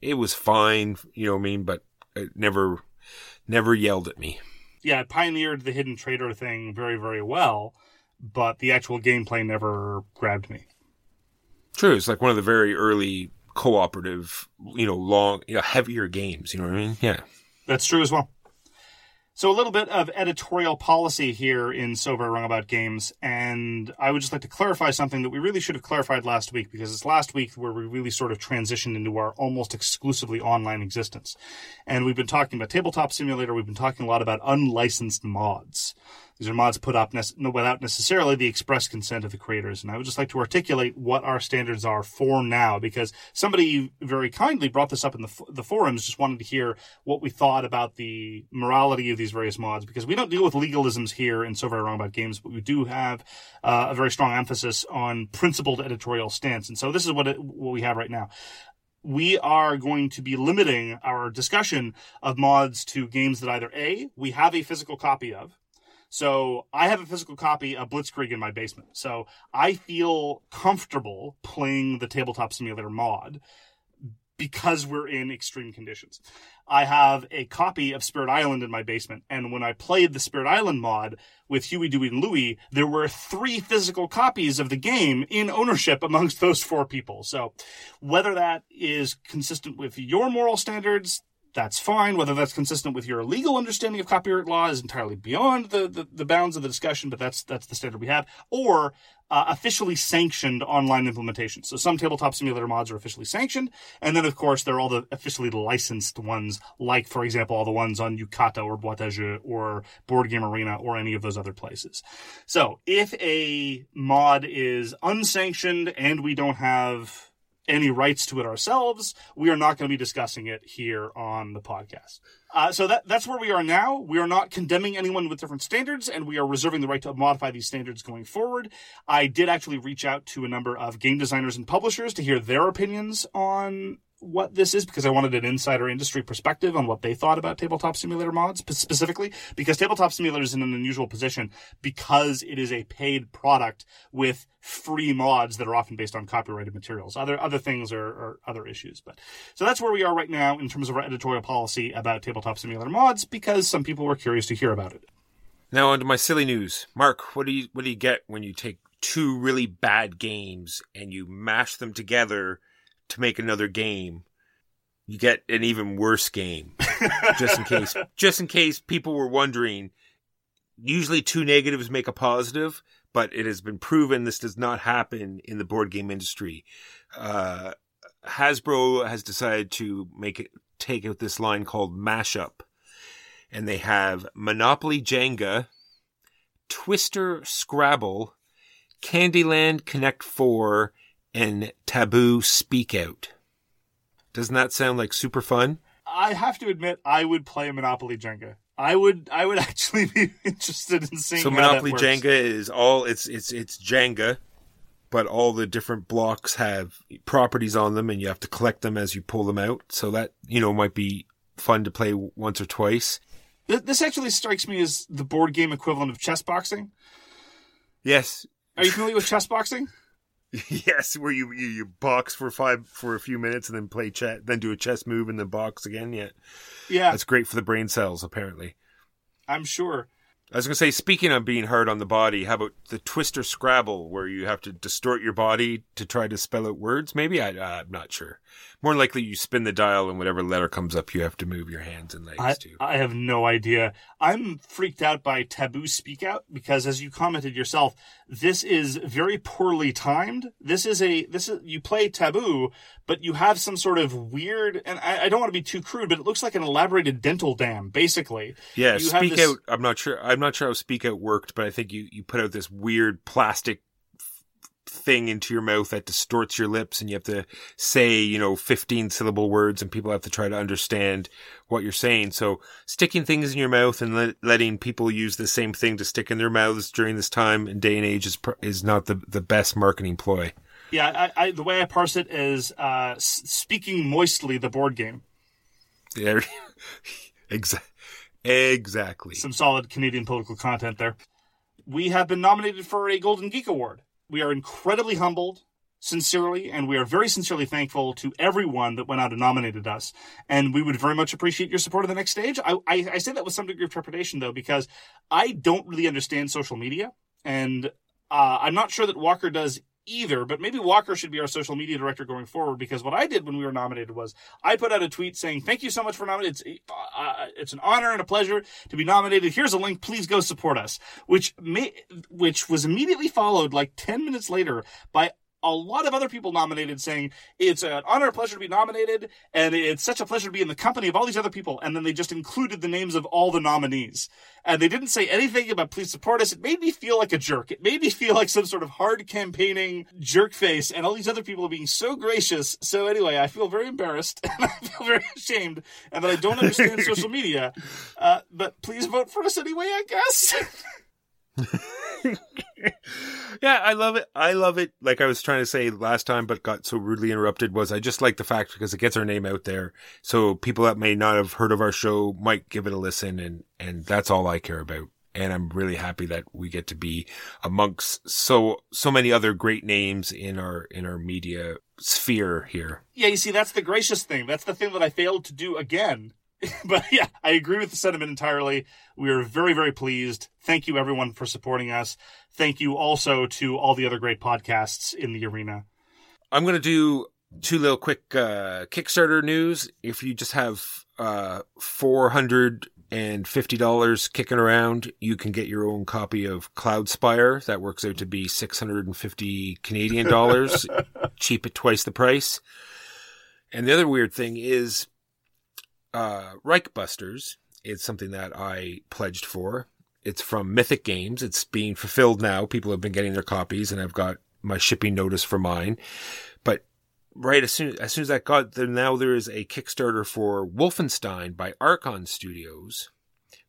It- was fine, you know what I mean, but it never never yelled at me. yeah, it pioneered the hidden trader thing very, very well, but the actual gameplay never grabbed me. True, it's like one of the very early cooperative, you know, long, you know, heavier games. You know what I mean? Yeah. That's true as well. So a little bit of editorial policy here in So Very Wrong About Games, and I would just like to clarify something that we really should have clarified last week because it's last week where we really sort of transitioned into our almost exclusively online existence. And we've been talking about Tabletop Simulator, we've been talking a lot about unlicensed mods. These are mods put up no, without necessarily the express consent of the creators. And I would just like to articulate what our standards are for now, because somebody very kindly brought this up in the, f- the forums, just wanted to hear what we thought about the morality of these various mods, because we don't deal with legalisms here in So Very Wrong About Games, but we do have uh, a very strong emphasis on principled editorial stance. And so this is what, it, what we have right now we are going to be limiting our discussion of mods to games that either A, we have a physical copy of. So I have a physical copy of Blitzkrieg in my basement. So I feel comfortable playing the tabletop simulator mod because we're in extreme conditions. I have a copy of Spirit Island in my basement, and when I played the Spirit Island mod with Huey, Dewey, and Louie, there were three physical copies of the game in ownership amongst those four people. So whether that is consistent with your moral standards, that's fine. Whether that's consistent with your legal understanding of copyright law is entirely beyond the, the, the bounds of the discussion, but that's that's the standard we have. Or uh, officially sanctioned online implementation. So some tabletop simulator mods are officially sanctioned, and then of course there are all the officially licensed ones, like for example all the ones on Yucata or Boîte à Jeux or Board Game Arena or any of those other places. So if a mod is unsanctioned and we don't have any rights to it ourselves, we are not going to be discussing it here on the podcast. Uh, so that that's where we are now. We are not condemning anyone with different standards, and we are reserving the right to modify these standards going forward. I did actually reach out to a number of game designers and publishers to hear their opinions on what this is because I wanted an insider industry perspective on what they thought about tabletop simulator mods specifically because tabletop simulator is in an unusual position because it is a paid product with free mods that are often based on copyrighted materials. Other other things are, are other issues, but so that's where we are right now in terms of our editorial policy about tabletop simulator mods because some people were curious to hear about it. Now onto my silly news. Mark, what do you what do you get when you take two really bad games and you mash them together to make another game? You get an even worse game. just in case just in case people were wondering, usually two negatives make a positive, but it has been proven this does not happen in the board game industry. Uh, Hasbro has decided to make it take out this line called mashup and they have Monopoly Jenga, Twister Scrabble, Candyland Connect 4, and Taboo Speak Out. Doesn't that sound like super fun? I have to admit, I would play Monopoly Jenga. I would, I would actually be interested in seeing. So Monopoly. Jenga is all it's it's it's Jenga, but all the different blocks have properties on them, and you have to collect them as you pull them out. So that you know might be fun to play once or twice. This actually strikes me as the board game equivalent of chess boxing. Yes, Are you familiar with chess boxing? yes, where you, you you box for five for a few minutes and then play chess, then do a chess move and then box again. Yeah, Yeah, that's great for the brain cells. Apparently, I'm sure. I was gonna say, speaking of being hard on the body, how about the Twister Scrabble, where you have to distort your body to try to spell out words? Maybe I, uh, I'm not sure. More likely, you spin the dial and whatever letter comes up, you have to move your hands and legs I, to. I have no idea. I'm freaked out by Taboo Speak Out because, as you commented yourself, this is very poorly timed. This is a this is you play Taboo, but you have some sort of weird, and I, I don't want to be too crude, but it looks like an elaborated dental dam, basically. Yeah, You speak this- out. I'm not sure. I'm not sure how speak out worked, but I think you you put out this weird plastic thing into your mouth that distorts your lips, and you have to say you know 15 syllable words, and people have to try to understand what you're saying. So sticking things in your mouth and let, letting people use the same thing to stick in their mouths during this time and day and age is pr- is not the the best marketing ploy. Yeah, I, I, the way I parse it is uh, speaking moistly, the board game. Yeah, exactly. Exactly. some solid Canadian political content there. We have been nominated for a Golden Geek Award. We are incredibly humbled, sincerely, and we are very sincerely thankful to everyone that went out and nominated us. And we would very much appreciate your support of the next stage. I, I, I say that with some degree of trepidation, though, because I don't really understand social media, and uh, I'm not sure that Walker does either, but maybe Walker should be our social media director going forward because what I did when we were nominated was I put out a tweet saying, thank you so much for nominating. It's, uh, it's an honor and a pleasure to be nominated. Here's a link. Please go support us, which may, which was immediately followed like 10 minutes later by a lot of other people nominated saying it's an honor and pleasure to be nominated and it's such a pleasure to be in the company of all these other people. And then they just included the names of all the nominees. And they didn't say anything about please support us. It made me feel like a jerk. It made me feel like some sort of hard campaigning jerk face and all these other people are being so gracious. So anyway i feel very embarrassed and i feel very ashamed and that i don't understand social media. Uh, but please vote for us anyway i guess yeah, I love it. I love it. Like I was trying to say last time, but got so rudely interrupted was I just like the fact because it gets our name out there. So people that may not have heard of our show might give it a listen and, and that's all I care about. And I'm really happy that we get to be amongst so, so many other great names in our, in our media sphere here. Yeah, you see, that's the gracious thing. That's the thing that I failed to do again. but yeah, I agree with the sentiment entirely. We are very, very pleased. Thank you, everyone, for supporting us. Thank you also to all the other great podcasts in the arena. I'm going to do two little quick uh, Kickstarter news. If you just have uh, $450 kicking around, you can get your own copy of Cloudspire. That works out to be 650 Canadian dollars, cheap at twice the price. And the other weird thing is uh, Reichbusters is something that I pledged for. It's from Mythic Games. It's being fulfilled now. People have been getting their copies, and I've got my shipping notice for mine. But right as soon as soon as that got there, now there is a Kickstarter for Wolfenstein by Archon Studios.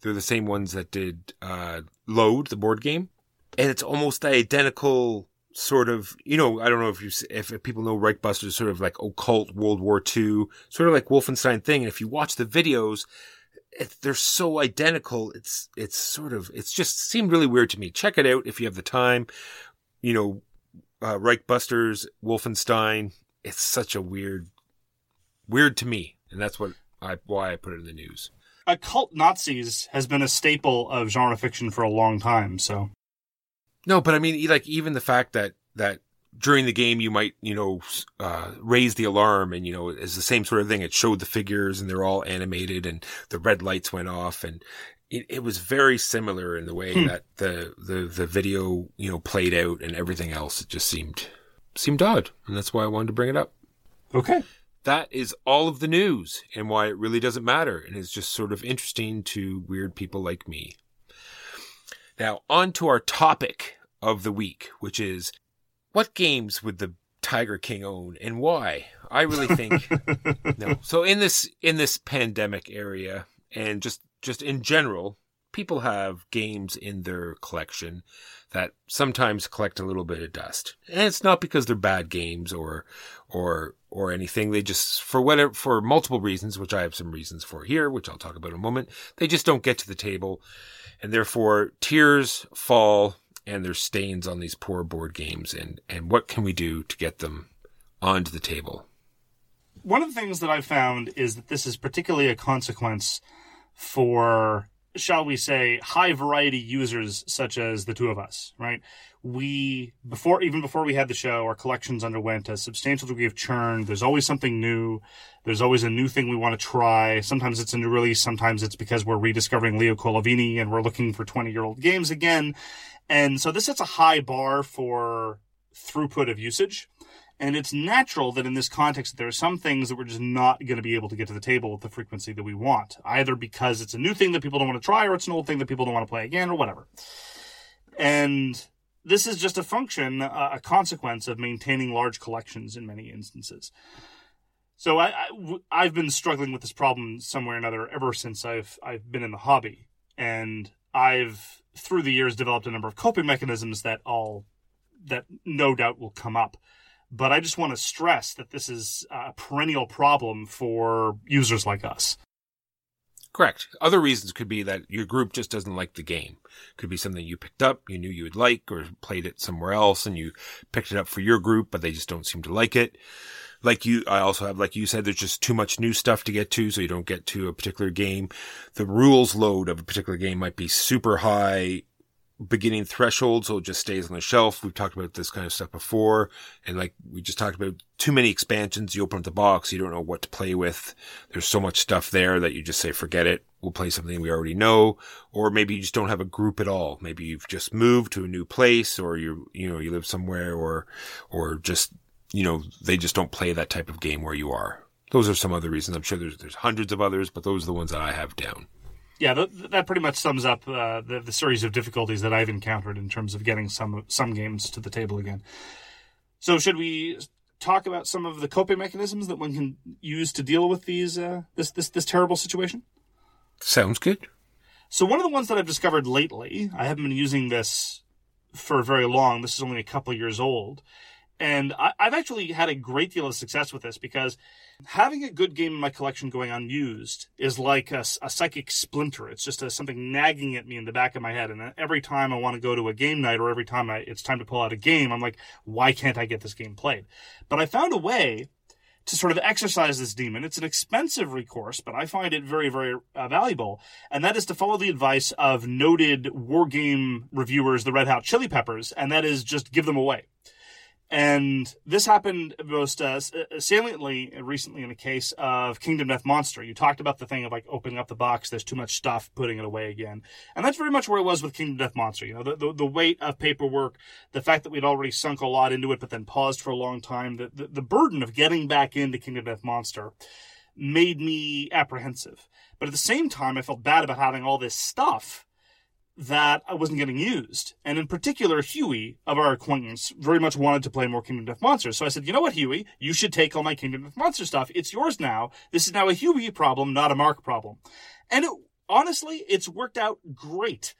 They're the same ones that did uh, Load, the board game, and it's almost identical sort of, you know, I don't know if you if people know Reichbusters, sort of like occult World War II, sort of like Wolfenstein thing. And if you watch the videos, it, they're so identical. It's it's sort of it's just seemed really weird to me. Check it out if you have the time. You know, uh, Reichbusters, Wolfenstein. It's such a weird, weird to me, and that's what I why I put it in the news. Occult Nazis has been a staple of genre fiction for a long time. So No, but I mean, like even the fact that that during the game you might you know uh, raise the alarm and you know it's the same sort of thing. It showed the figures and they're all animated and the red lights went off and it, it was very similar in the way Hmm. that the, the the video you know played out and everything else. It just seemed seemed odd, and that's why I wanted to bring it up. okay, That is all of the news and why it really doesn't matter and is just sort of interesting to weird people like me. Now, on to our topic of the week, which is what games would the Tiger King own and why? I really think no. So in this in this pandemic area and just just in general, people have games in their collection that sometimes collect a little bit of dust. And it's not because they're bad games or or or anything. They just for whatever for multiple reasons, which I have some reasons for here, which I'll talk about in a moment. They just don't get to the table, and therefore tears fall and there's stains on these poor board games. And and what can we do to get them onto the table? one of the things that I've found is that this is particularly a consequence for, shall we say, high variety users such as the two of us, right? We, before, even before we had the show, our collections underwent a substantial degree of churn. There's always something new. There's always a new thing we want to try. Sometimes it's a new release. Sometimes it's because we're rediscovering Leo Colovini and we're looking for 20 year old games again. And so this sets a high bar for throughput of usage. And it's natural that in this context, there are some things that we're just not going to be able to get to the table with the frequency that we want, either because it's a new thing that people don't want to try, or it's an old thing that people don't want to play again, or whatever. And this is just a function, a consequence of maintaining large collections in many instances. So I've been struggling with this problem somewhere or another ever since I've I've been in the hobby, and I've through the years developed a number of coping mechanisms that all that no doubt will come up but I just want to stress that this is a perennial problem for users like us. Correct. Other reasons could be that your group just doesn't like the game. Could be something you picked up, you knew you would like, or played it somewhere else and you picked it up for your group, but they just don't seem to like it. Like you, I also have, like you said, there's just too much new stuff to get to, so you don't get to a particular game. The rules load of a particular game might be super high beginning threshold, so it just stays on the shelf. We've talked about this kind of stuff before. And like we just talked about too many expansions. You open up the box, you don't know what to play with. There's so much stuff there that you just say, forget it. We'll play something we already know. Or maybe you just don't have a group at all. Maybe you've just moved to a new place or you, you know, you live somewhere or, or just, you know, they just don't play that type of game where you are. Those are some other reasons. I'm sure there's, there's hundreds of others, but those are the ones that I have down. Yeah, th- that pretty much sums up uh, the, the series of difficulties that I've encountered in terms of getting some some games to the table again. So, should we talk about some of the coping mechanisms that one can use to deal with these uh, this this this terrible situation? Sounds good. So one of the ones that I've discovered lately, I haven't been using this for very long. This is only a couple of years old. And I, I've actually had a great deal of success with this because having a good game in my collection going unused is like a, a psychic splinter. It's just a, something nagging at me in the back of my head. And every time I want to go to a game night or every time I, it's time to pull out a game, I'm like, why can't I get this game played? But I found a way to sort of exercise this demon. It's an expensive recourse, but I find it very, very uh, valuable. And that is to follow the advice of noted war game reviewers, the Red Hot Chili Peppers, and that is just give them away. And this happened most uh, saliently recently in a case of Kingdom Death Monster. You talked about the thing of like opening up the box, there's too much stuff, putting it away again. And that's very much where it was with Kingdom Death Monster. You know, the, the, the weight of paperwork, the fact that we'd already sunk a lot into it, but then paused for a long time, the, the, the burden of getting back into Kingdom Death Monster made me apprehensive. But at the same time, I felt bad about having all this stuff that I wasn't getting used. And in particular, Huey of our acquaintance very much wanted to play more Kingdom Death Monsters. So I said, you know what, Huey, you should take all my Kingdom Death Monster stuff. It's yours now. This is now a Huey problem, not a Mark problem. And it, honestly, it's worked out great.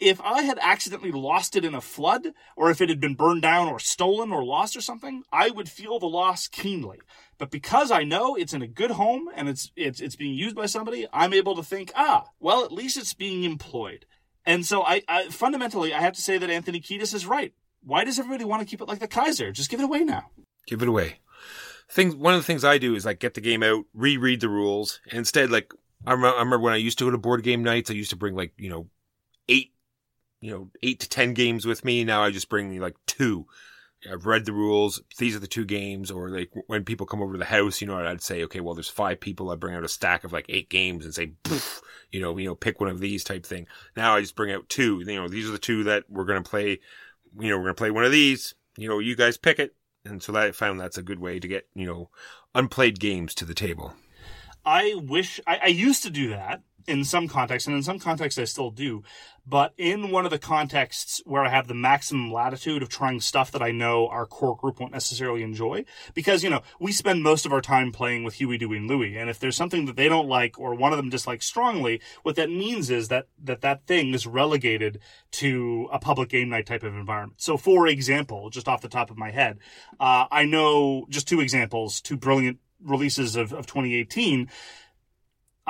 if I had accidentally lost it in a flood, or if it had been burned down or stolen or lost or something, I would feel the loss keenly. But because I know it's in a good home and it's it's it's being used by somebody, I'm able to think, ah, well, at least it's being employed. And so I, I fundamentally I have to say that Anthony Kiedis is right. Why does everybody want to keep it like the Kaiser? Just give it away now. Give it away. Things. One of the things I do is like get the game out, reread the rules, instead, like I remember when I used to go to board game nights, I used to bring like you know eight, you know eight to ten games with me. Now I just bring like two. I've read the rules. These are the two games. Or like when people come over to the house, you know, I'd say, okay, well, there's five people. I bring out a stack of like eight games and say, Poof, you know, you know, pick one of these type thing. Now I just bring out two. You know, these are the two that we're gonna play. You know, we're gonna play one of these. You know, you guys pick it. And so that I found that's a good way to get you know unplayed games to the table. I wish I, I used to do that in some contexts, and in some contexts I still do. But in one of the contexts where I have the maximum latitude of trying stuff that I know our core group won't necessarily enjoy, because you know we spend most of our time playing with Huey, Dewey, and Louie, and if there's something that they don't like or one of them dislikes strongly, what that means is that that that thing is relegated to a public game night type of environment. So, for example, just off the top of my head, uh, I know just two examples, two brilliant releases of, of 2018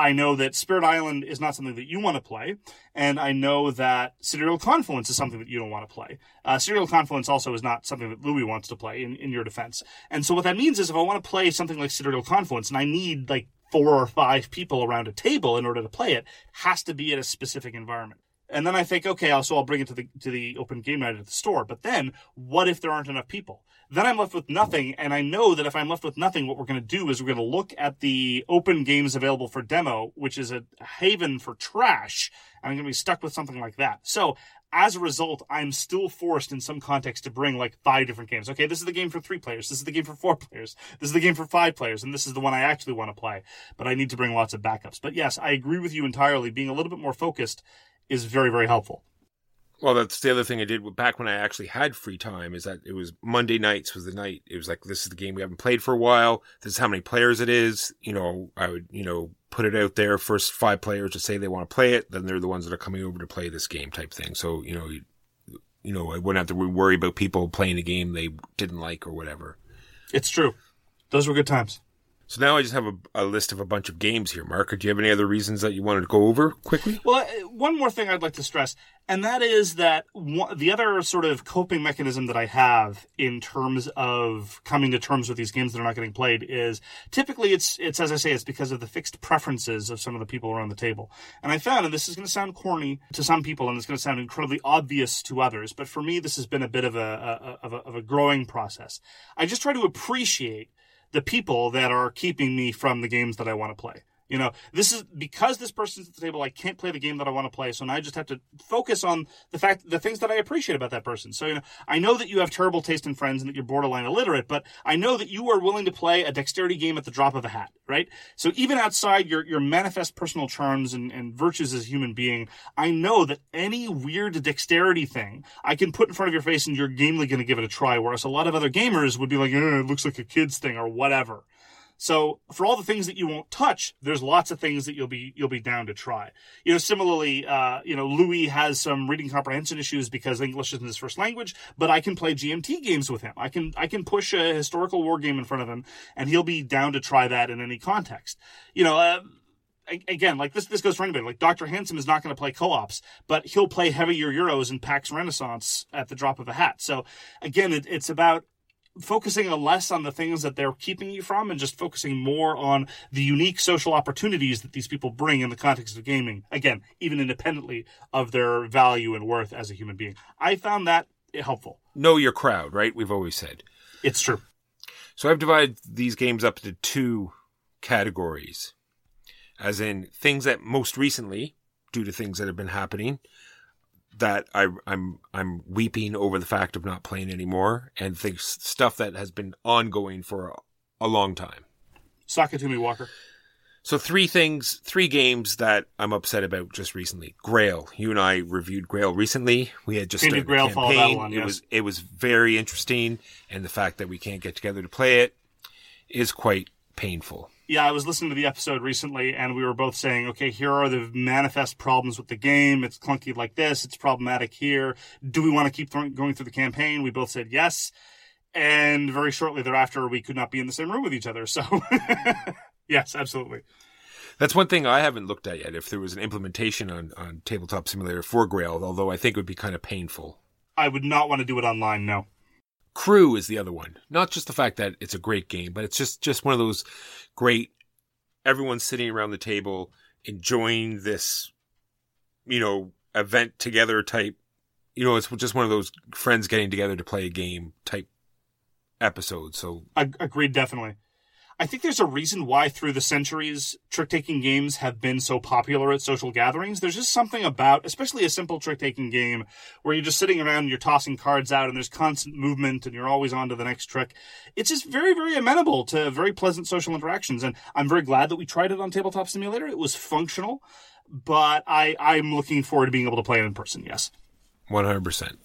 I know that Spirit Island is not something that you want to play, and I know that Sidereal Confluence is something that you don't want to play. Uh, Sidereal Confluence also is not something that Louis wants to play in, in your defense. And so what that means is if I want to play something like Sidereal Confluence and I need like four or five people around a table in order to play it, has to be in a specific environment. And then I think, okay, so I'll bring it to the to the open game night at the store. But then, what if there aren't enough people? Then I'm left with nothing, and I know that if I'm left with nothing, what we're going to do is we're going to look at the open games available for demo, which is a haven for trash, and I'm going to be stuck with something like that. So as a result, I'm still forced in some context to bring like five different games. Okay, this is the game for three players. This is the game for four players. This is the game for five players. And this is the one I actually want to play. But I need to bring lots of backups. But yes, I agree with you entirely. Being a little bit more focused is very, very helpful. Well, that's the other thing I did back when I actually had free time is that it was Monday nights was the night. It was like, this is the game we haven't played for a while. This is how many players it is. You know, I would, you know, put it out there. First five players to say they want to play it. Then they're the ones that are coming over to play this game type thing. So, you know, you, you know, I wouldn't have to worry about people playing a game they didn't like or whatever. It's true. Those were good times. So now I just have a, a list of a bunch of games here, Mark. Do you have any other reasons that you wanted to go over quickly? Well, uh, one more thing I'd like to stress, and that is that one, the other sort of coping mechanism that I have in terms of coming to terms with these games that are not getting played is typically it's it's as I say, it's because of the fixed preferences of some of the people around the table. And I found, and this is going to sound corny to some people, and it's going to sound incredibly obvious to others, but for me, this has been a bit of a, a of a of a growing process. I just try to appreciate the people that are keeping me from the games that I want to play. You know, this is because this person's at the table, I can't play the game that I want to play. So now I just have to focus on the fact, the things that I appreciate about that person. So, you know, I know that you have terrible taste in friends and that you're borderline illiterate, but I know that you are willing to play a dexterity game at the drop of a hat, right? So even outside your, your manifest personal charms and, and virtues as a human being, I know that any weird dexterity thing I can put in front of your face and you're gamely going to give it a try. Whereas a lot of other gamers would be like, eh, it looks like a kid's thing or whatever. So for all the things that you won't touch, there's lots of things that you'll be you'll be down to try. You know, similarly, uh, you know, Louis has some reading comprehension issues because English isn't his first language, but I can play GMT games with him. I can I can push a historical war game in front of him, and he'll be down to try that in any context. You know. Uh, again, like this, this goes for anybody. Like Dr. Handsome is not going to play co-ops, but he'll play heavier Euros and PAX Renaissance at the drop of a hat. So again, it, it's about focusing less on the things that they're keeping you from and just focusing more on the unique social opportunities that these people bring in the context of gaming. Again, even independently of their value and worth as a human being. I found that helpful. Know your crowd, right? We've always said. It's true. So I've divided these games up into two categories. As in things that most recently, due to things that have been happening, that I, I'm I'm weeping over the fact of not playing anymore, and things stuff that has been ongoing for a, a long time. Sock it to me, Walker. So three things, three games that I'm upset about just recently. Grail. You and I reviewed Grail recently. We had just started Grail the Fall of campaign. It was it was very interesting, and the fact that we can't get together to play it is quite painful. Yeah, I was listening to the episode recently, and we were both saying, okay, here are the manifest problems with the game. It's clunky like this. It's problematic here. Do we want to keep th- going through the campaign? We both said yes. And very shortly thereafter, we could not be in the same room with each other. So, yes, absolutely. That's one thing I haven't looked at yet. If there was an implementation on, on Tabletop Simulator for Grail, although I think it would be kind of painful. I would not want to do it online, no. Crew is the other one. Not just the fact that it's a great game, but it's just just one of those great. Everyone's sitting around the table enjoying this, you know, event together type. You know, it's just one of those friends getting together to play a game type episodes. So Ag- agreed, definitely. I think there's a reason why through the centuries trick taking games have been so popular at social gatherings. There's just something about, especially a simple trick taking game where you're just sitting around and you're tossing cards out and there's constant movement and you're always on to the next trick. It's just very, very amenable to very pleasant social interactions. And I'm very glad that we tried it on Tabletop Simulator. It was functional, but I, I'm looking forward to being able to play it in person. Yes. One hundred percent.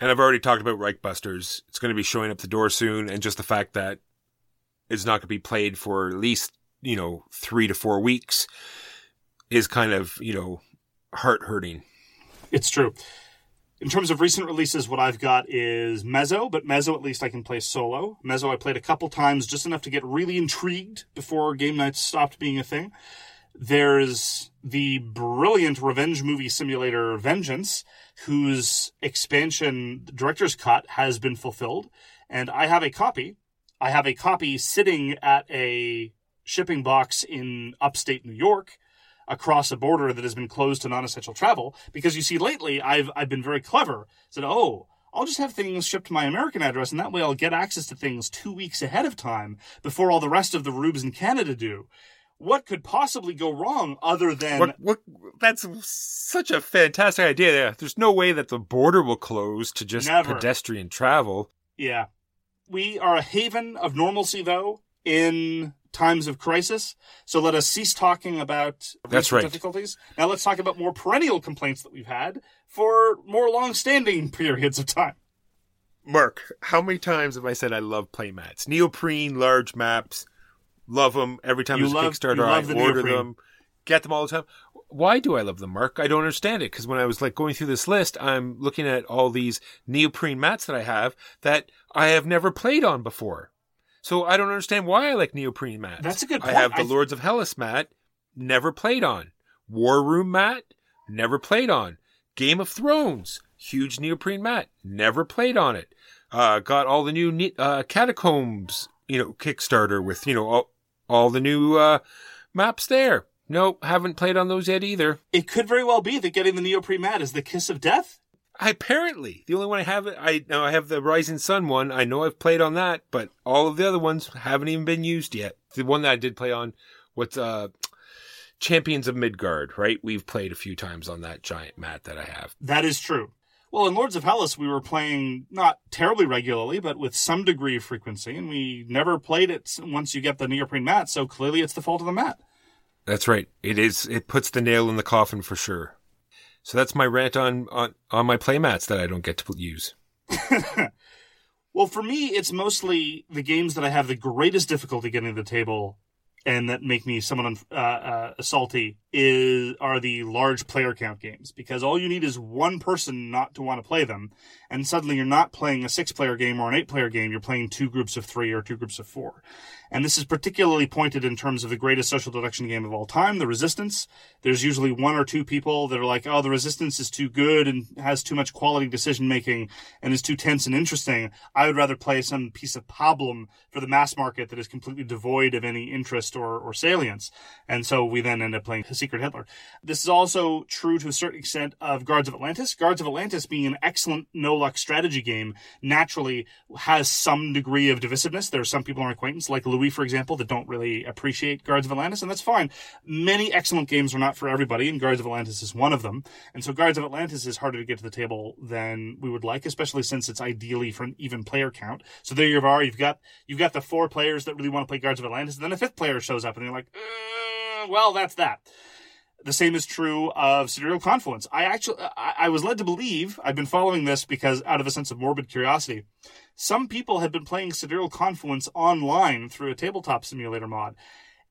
And I've already talked about Reichbusters. It's going to be showing up the door soon, and just the fact that it's not going to be played for at least you know three to four weeks is kind of you know heart hurting. It's true. In terms of recent releases, what I've got is Mezzo, but Mezzo at least I can play solo. Mezzo I played a couple times, just enough to get really intrigued before game nights stopped being a thing. There's the brilliant revenge movie simulator Vengeance, whose expansion director's cut has been fulfilled, and I have a copy. I have a copy sitting at a shipping box in upstate New York across a border that has been closed to non-essential travel because you see lately I've I've been very clever said oh I'll just have things shipped to my American address and that way I'll get access to things 2 weeks ahead of time before all the rest of the rubes in Canada do what could possibly go wrong other than What, what, that's such a fantastic idea. There, there's no way that the border will close to just Never. pedestrian travel. Yeah. We are a haven of normalcy, though, in times of crisis. So let us cease talking about That's right. difficulties. Now let's talk about more perennial complaints that we've had for more long-standing periods of time. Mark, how many times have I said I love playmats? Neoprene, large maps, love them. Every time You there's a Kickstarter, I the order neoprene. them, get them all the time. Why do I love them, Mark? I don't understand it because when I was like going through this list, I'm looking at all these neoprene mats that I have that I have never played on before. So I don't understand why I like neoprene mats. That's a good I have the I- Lords of Hellas mat, never played on. War Room mat, never played on. Game of Thrones, huge neoprene mat, never played on it. Uh, got all the new ne- uh, catacombs, you know, Kickstarter with you know all, all the new uh, maps there. Nope, haven't played on those yet either. It could very well be that getting the neoprene mat is the kiss of death. I apparently the only one I have I know I have the Rising Sun one. I know I've played on that, but all of the other ones haven't even been used yet. The one that I did play on, what's uh, Champions of Midgard, right? We've played a few times on that giant mat that I have. That is true. Well, in Lords of Hellas, we were playing not terribly regularly, but with some degree of frequency, and we never played it once you get the neoprene mat, so clearly it's the fault of the mat. That's right. It is. It puts the nail in the coffin for sure. So that's my rant on on on my playmats that I don't get to use. Well, for me, it's mostly the games that I have the greatest difficulty getting to the table and that make me somewhat uh, uh, salty is are the large player count games because all you need is one person not to want to play them, and suddenly you're not playing a six player game or an eight player game. You're playing two groups of three or two groups of four, and this is particularly pointed in terms of the greatest social deduction game of all time, the Resistance. There's usually one or two people that are like, "Oh, the Resistance is too good and has too much quality decision making and is too tense and interesting. I would rather play some piece of problem for the mass market that is completely devoid of any interest or, or salience." And so we then end up playing Secret Hitler. This is also true to a certain extent of Guards of Atlantis. Guards of Atlantis being an excellent no luck strategy game naturally has some degree of divisiveness. There are some people in our acquaintance, like Louis, for example, that don't really appreciate Guards of Atlantis, and that's fine. Many excellent games are not for everybody, and Guards of Atlantis is one of them. And so Guards of Atlantis is harder to get to the table than we would like, especially since it's ideally for an even player count. So there you are. You've got you've got the four players that really want to play Guards of Atlantis, and then a fifth player shows up, and they're like, uh, well, that's that. The same is true of Sidereal Confluence. I actually, I, I was led to believe, I've been following this because out of a sense of morbid curiosity, some people have been playing Sidereal Confluence online through a tabletop simulator mod.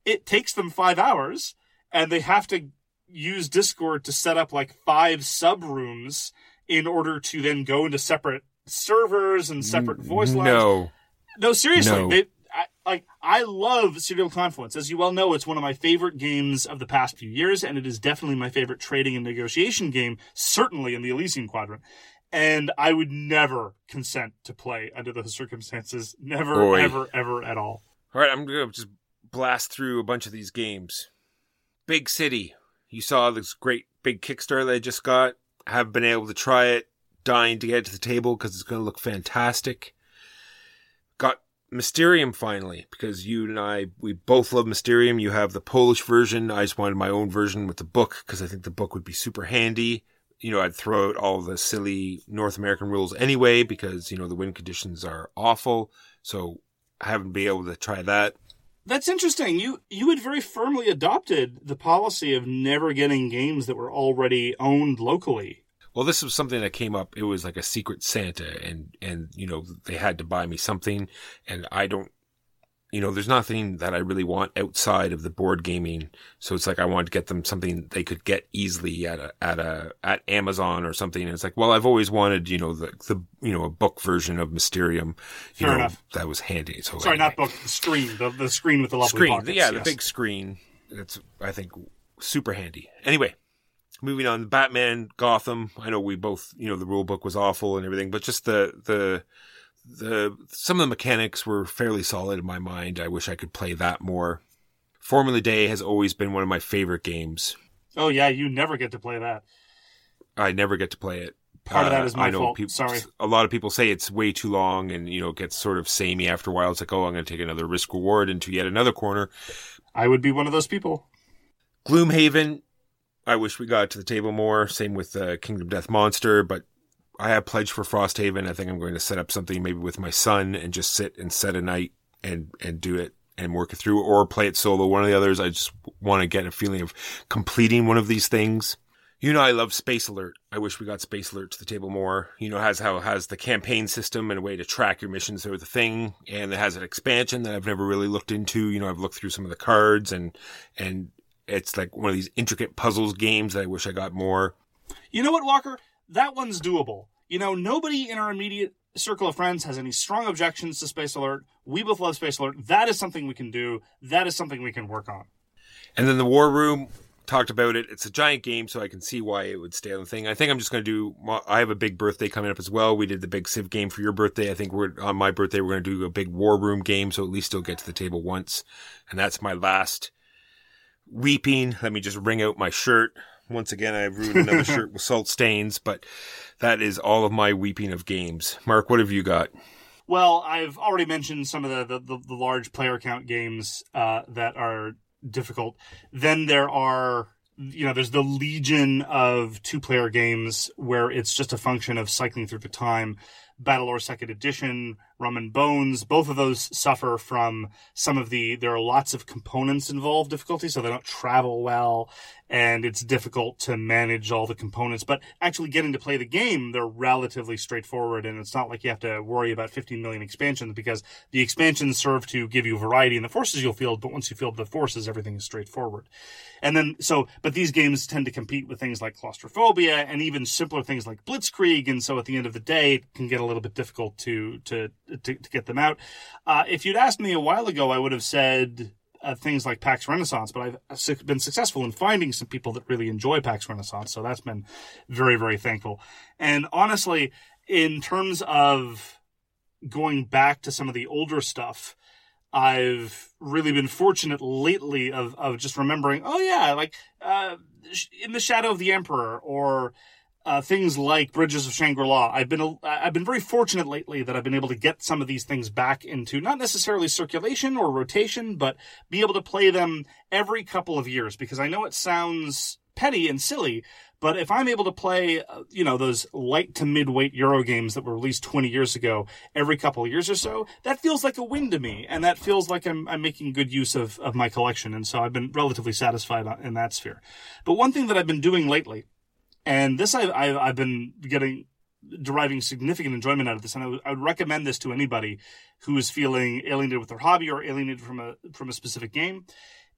it takes them five hours and they have to use Discord to set up like five sub rooms in order to then go into separate servers and separate voice lines. No. No, seriously. No. They, I, like I love Sidereal Confluence. As you well know, it's one of my favorite games of the past few years, and it is definitely my favorite trading and negotiation game, certainly in the Elysian Quadrant. And I would never consent to play under those circumstances. Never, Boy. ever, ever at all. All right, I'm going to just blast through a bunch of these games. Big City. You saw this great big Kickstarter that I just got. Have been able to try it. Dying to get it to the table because it's going to look fantastic. Mysterium finally because you and I, we both love Mysterium. You have the Polish version. I just wanted my own version with the book because I think the book would be super handy. You know, I'd throw out all the silly North American rules anyway because, you know, the wind conditions are awful. So I haven't been able to try that. That's interesting. You you had very firmly adopted the policy of never getting games that were already owned locally. Well, this was something that came up. It was like a secret Santa, and and you know they had to buy me something, and I don't, you know, there's nothing that I really want outside of the board gaming. So it's like I wanted to get them something they could get easily at a at a at Amazon or something. And it's like, well, I've always wanted, you know, the the you know a book version of Mysterium. You Fair know, enough. That was handy. So Sorry, anyway. not book. The screen. The, the screen with the lovely screen. pockets. yeah, the big screen. That's I think super handy. Anyway, moving on. Batman, Gotham. I know we both, you know, the rule book was awful and everything, but just the the the some of the mechanics were fairly solid in my mind. I wish I could play that more. Formula D has always been one of my favorite games. Oh yeah, you never get to play that. I never get to play it. Part of that Uh, my I know fault. People, Sorry. A lot of people say it's way too long and, you know, it gets sort of samey after a while. It's like, oh, I'm going to take another risk reward into yet another corner. I would be one of those people. Gloomhaven, I wish we got to the table more. Same with uh, Kingdom Death Monster, but I have pledged for Frosthaven. I think I'm going to set up something maybe with my son and just sit and set a night and and do it and work it through, or play it solo. One of the others. I just want to get a feeling of completing one of these things. You know, I love Space Alert. I wish we got Space Alert to the table more. You know, has how has the campaign system and a way to track your missions through the thing, and it has an expansion that I've never really looked into. You know, I've looked through some of the cards and and it's like one of these intricate puzzles games that I wish I got more. You know what, Walker? That one's doable. You know, nobody in our immediate circle of friends has any strong objections to Space Alert. We both love Space Alert. That is something we can do. That is something we can work on. And then the War Room talked about it. It's a giant game, so I can see why it would stay on the thing. I think I'm just going to do. I have a big birthday coming up as well. We did the big Civ game for your birthday. I think we're on my birthday. We're going to do a big War Room game, so at least you'll get to the table once. And that's my last weeping. Let me just wring out my shirt. Once again, I've ruined another shirt with salt stains, but that is all of my weeping of games. Mark, what have you got? Well, I've already mentioned some of the, the, the, the large player count games uh, that are difficult. Then there are, you know, there's the legion of two player games where it's just a function of cycling through the time. BattleLore Second Edition, Rum and Bones, both of those suffer from some of the, there are lots of components involved difficulty, so they don't travel well, and it's difficult to manage all the components. But actually getting to play the game, they're relatively straightforward, and it's not like you have to worry about 15 million expansions because the expansions serve to give you variety in the forces you'll field, but once you field the forces, everything is straightforward. And then, so, but these games tend to compete with things like claustrophobia and even simpler things like blitzkrieg, and so at the end of the day, it can get a little bit difficult to, to, to, to get them out. Uh, if you'd asked me a while ago, I would have said, uh, things like PAX Renaissance, but I've been successful in finding some people that really enjoy PAX Renaissance. So that's been very, very thankful. And honestly, in terms of going back to some of the older stuff, I've really been fortunate lately of, of just remembering, oh yeah, like, uh, in the shadow of the emperor or, uh, things like Bridges of Shangri-La. I've been I've been very fortunate lately that I've been able to get some of these things back into not necessarily circulation or rotation, but be able to play them every couple of years because I know it sounds petty and silly, but if I'm able to play, uh, you know, those light to mid-weight Euro games that were released 20 years ago every couple of years or so, that feels like a win to me, and that feels like I'm, I'm making good use of, of my collection, and so I've been relatively satisfied in that sphere. But one thing that I've been doing lately and this I've, I've, I've been getting, deriving significant enjoyment out of this. And I would, I would recommend this to anybody who is feeling alienated with their hobby or alienated from a, from a specific game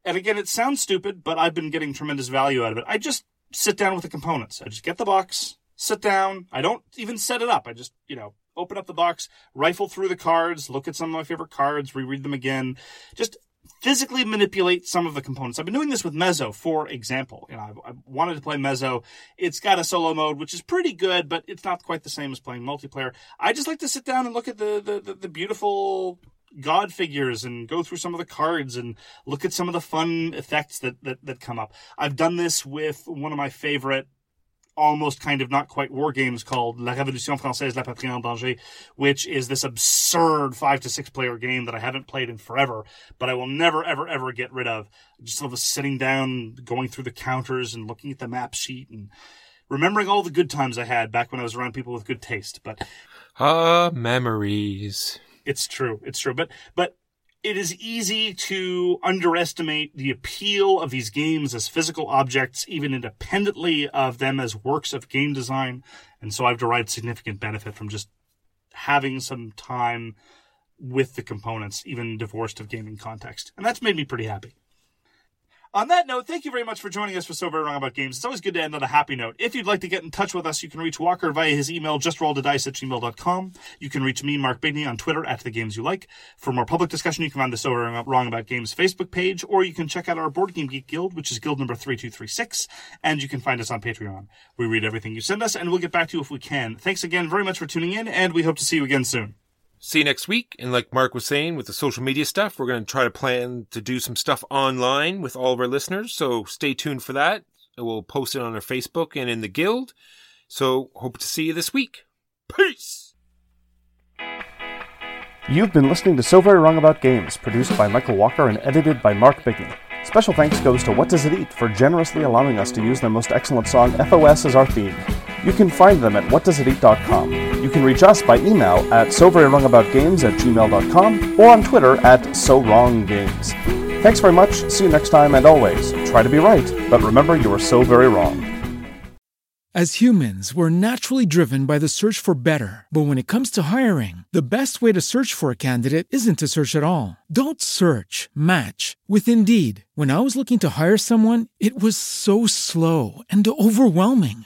And again, it sounds stupid, but I've been getting tremendous value out of it. I just sit down with the components. I just get the box, sit down. I don't even set it up. I just, you know, open up the box, rifle through the cards, look at some of my favorite cards, reread them again. Just physically manipulate some of the components. I've been doing this with Mezo, for example. You know, I, I wanted to play Mezo. It's got a solo mode, which is pretty good, but it's not quite the same as playing multiplayer. I just like to sit down and look at the, the, the, the beautiful god figures and go through some of the cards and look at some of the fun effects that, that, that come up. I've done this with one of my favorite almost kind of not quite war games called La Révolution Française, La Patrie en Danger, which is this absurd five to six player game that I haven't played in forever, but I will never, ever, ever get rid of. Just love sitting down, going through the counters and looking at the map sheet and remembering all the good times I had back when I was around people with good taste. But Ah, memories. it's true. It's true. But, but it is easy to underestimate the appeal of these games as physical objects, even independently of them as works of game design. And so I've derived significant benefit from just having some time with the components, even divorced of gaming context. And that's made me pretty happy. On that note, thank you very much for joining us for So Very Wrong About Games. It's always good to end on a happy note. If you'd like to get in touch with us, you can reach Walker via his email, justrolledadice at gmail.com. You can reach me, Mark Bigney, on Twitter at The Games You Like. For more public discussion, you can find the So Very Wrong About Games Facebook page, or you can check out our Board Game Geek Guild, which is guild number 3236, and you can find us on Patreon. We read everything you send us, and we'll get back to you if we can. Thanks again very much for tuning in, and we hope to see you again soon. See you next week. And like Mark was saying with the social media stuff, we're going to try to plan to do some stuff online with all of our listeners. So stay tuned for that. We'll post it on our Facebook and in the guild. So hope to see you this week. Peace. You've been listening to So Very Wrong About Games, produced by Michael Walker and edited by Mark Bigney. Special thanks goes to What Does It Eat for generously allowing us to use their most excellent song, FOS, as our theme. You can find them at whatdoesiteat.com. You can reach us by email at soverywrongaboutgames at gmail.com or on Twitter at SoWrongGames. Thanks very much, see you next time, and always, try to be right, but remember you are so very wrong. As humans, we're naturally driven by the search for better. But when it comes to hiring, the best way to search for a candidate isn't to search at all. Don't search, match with Indeed. When I was looking to hire someone, it was so slow and overwhelming.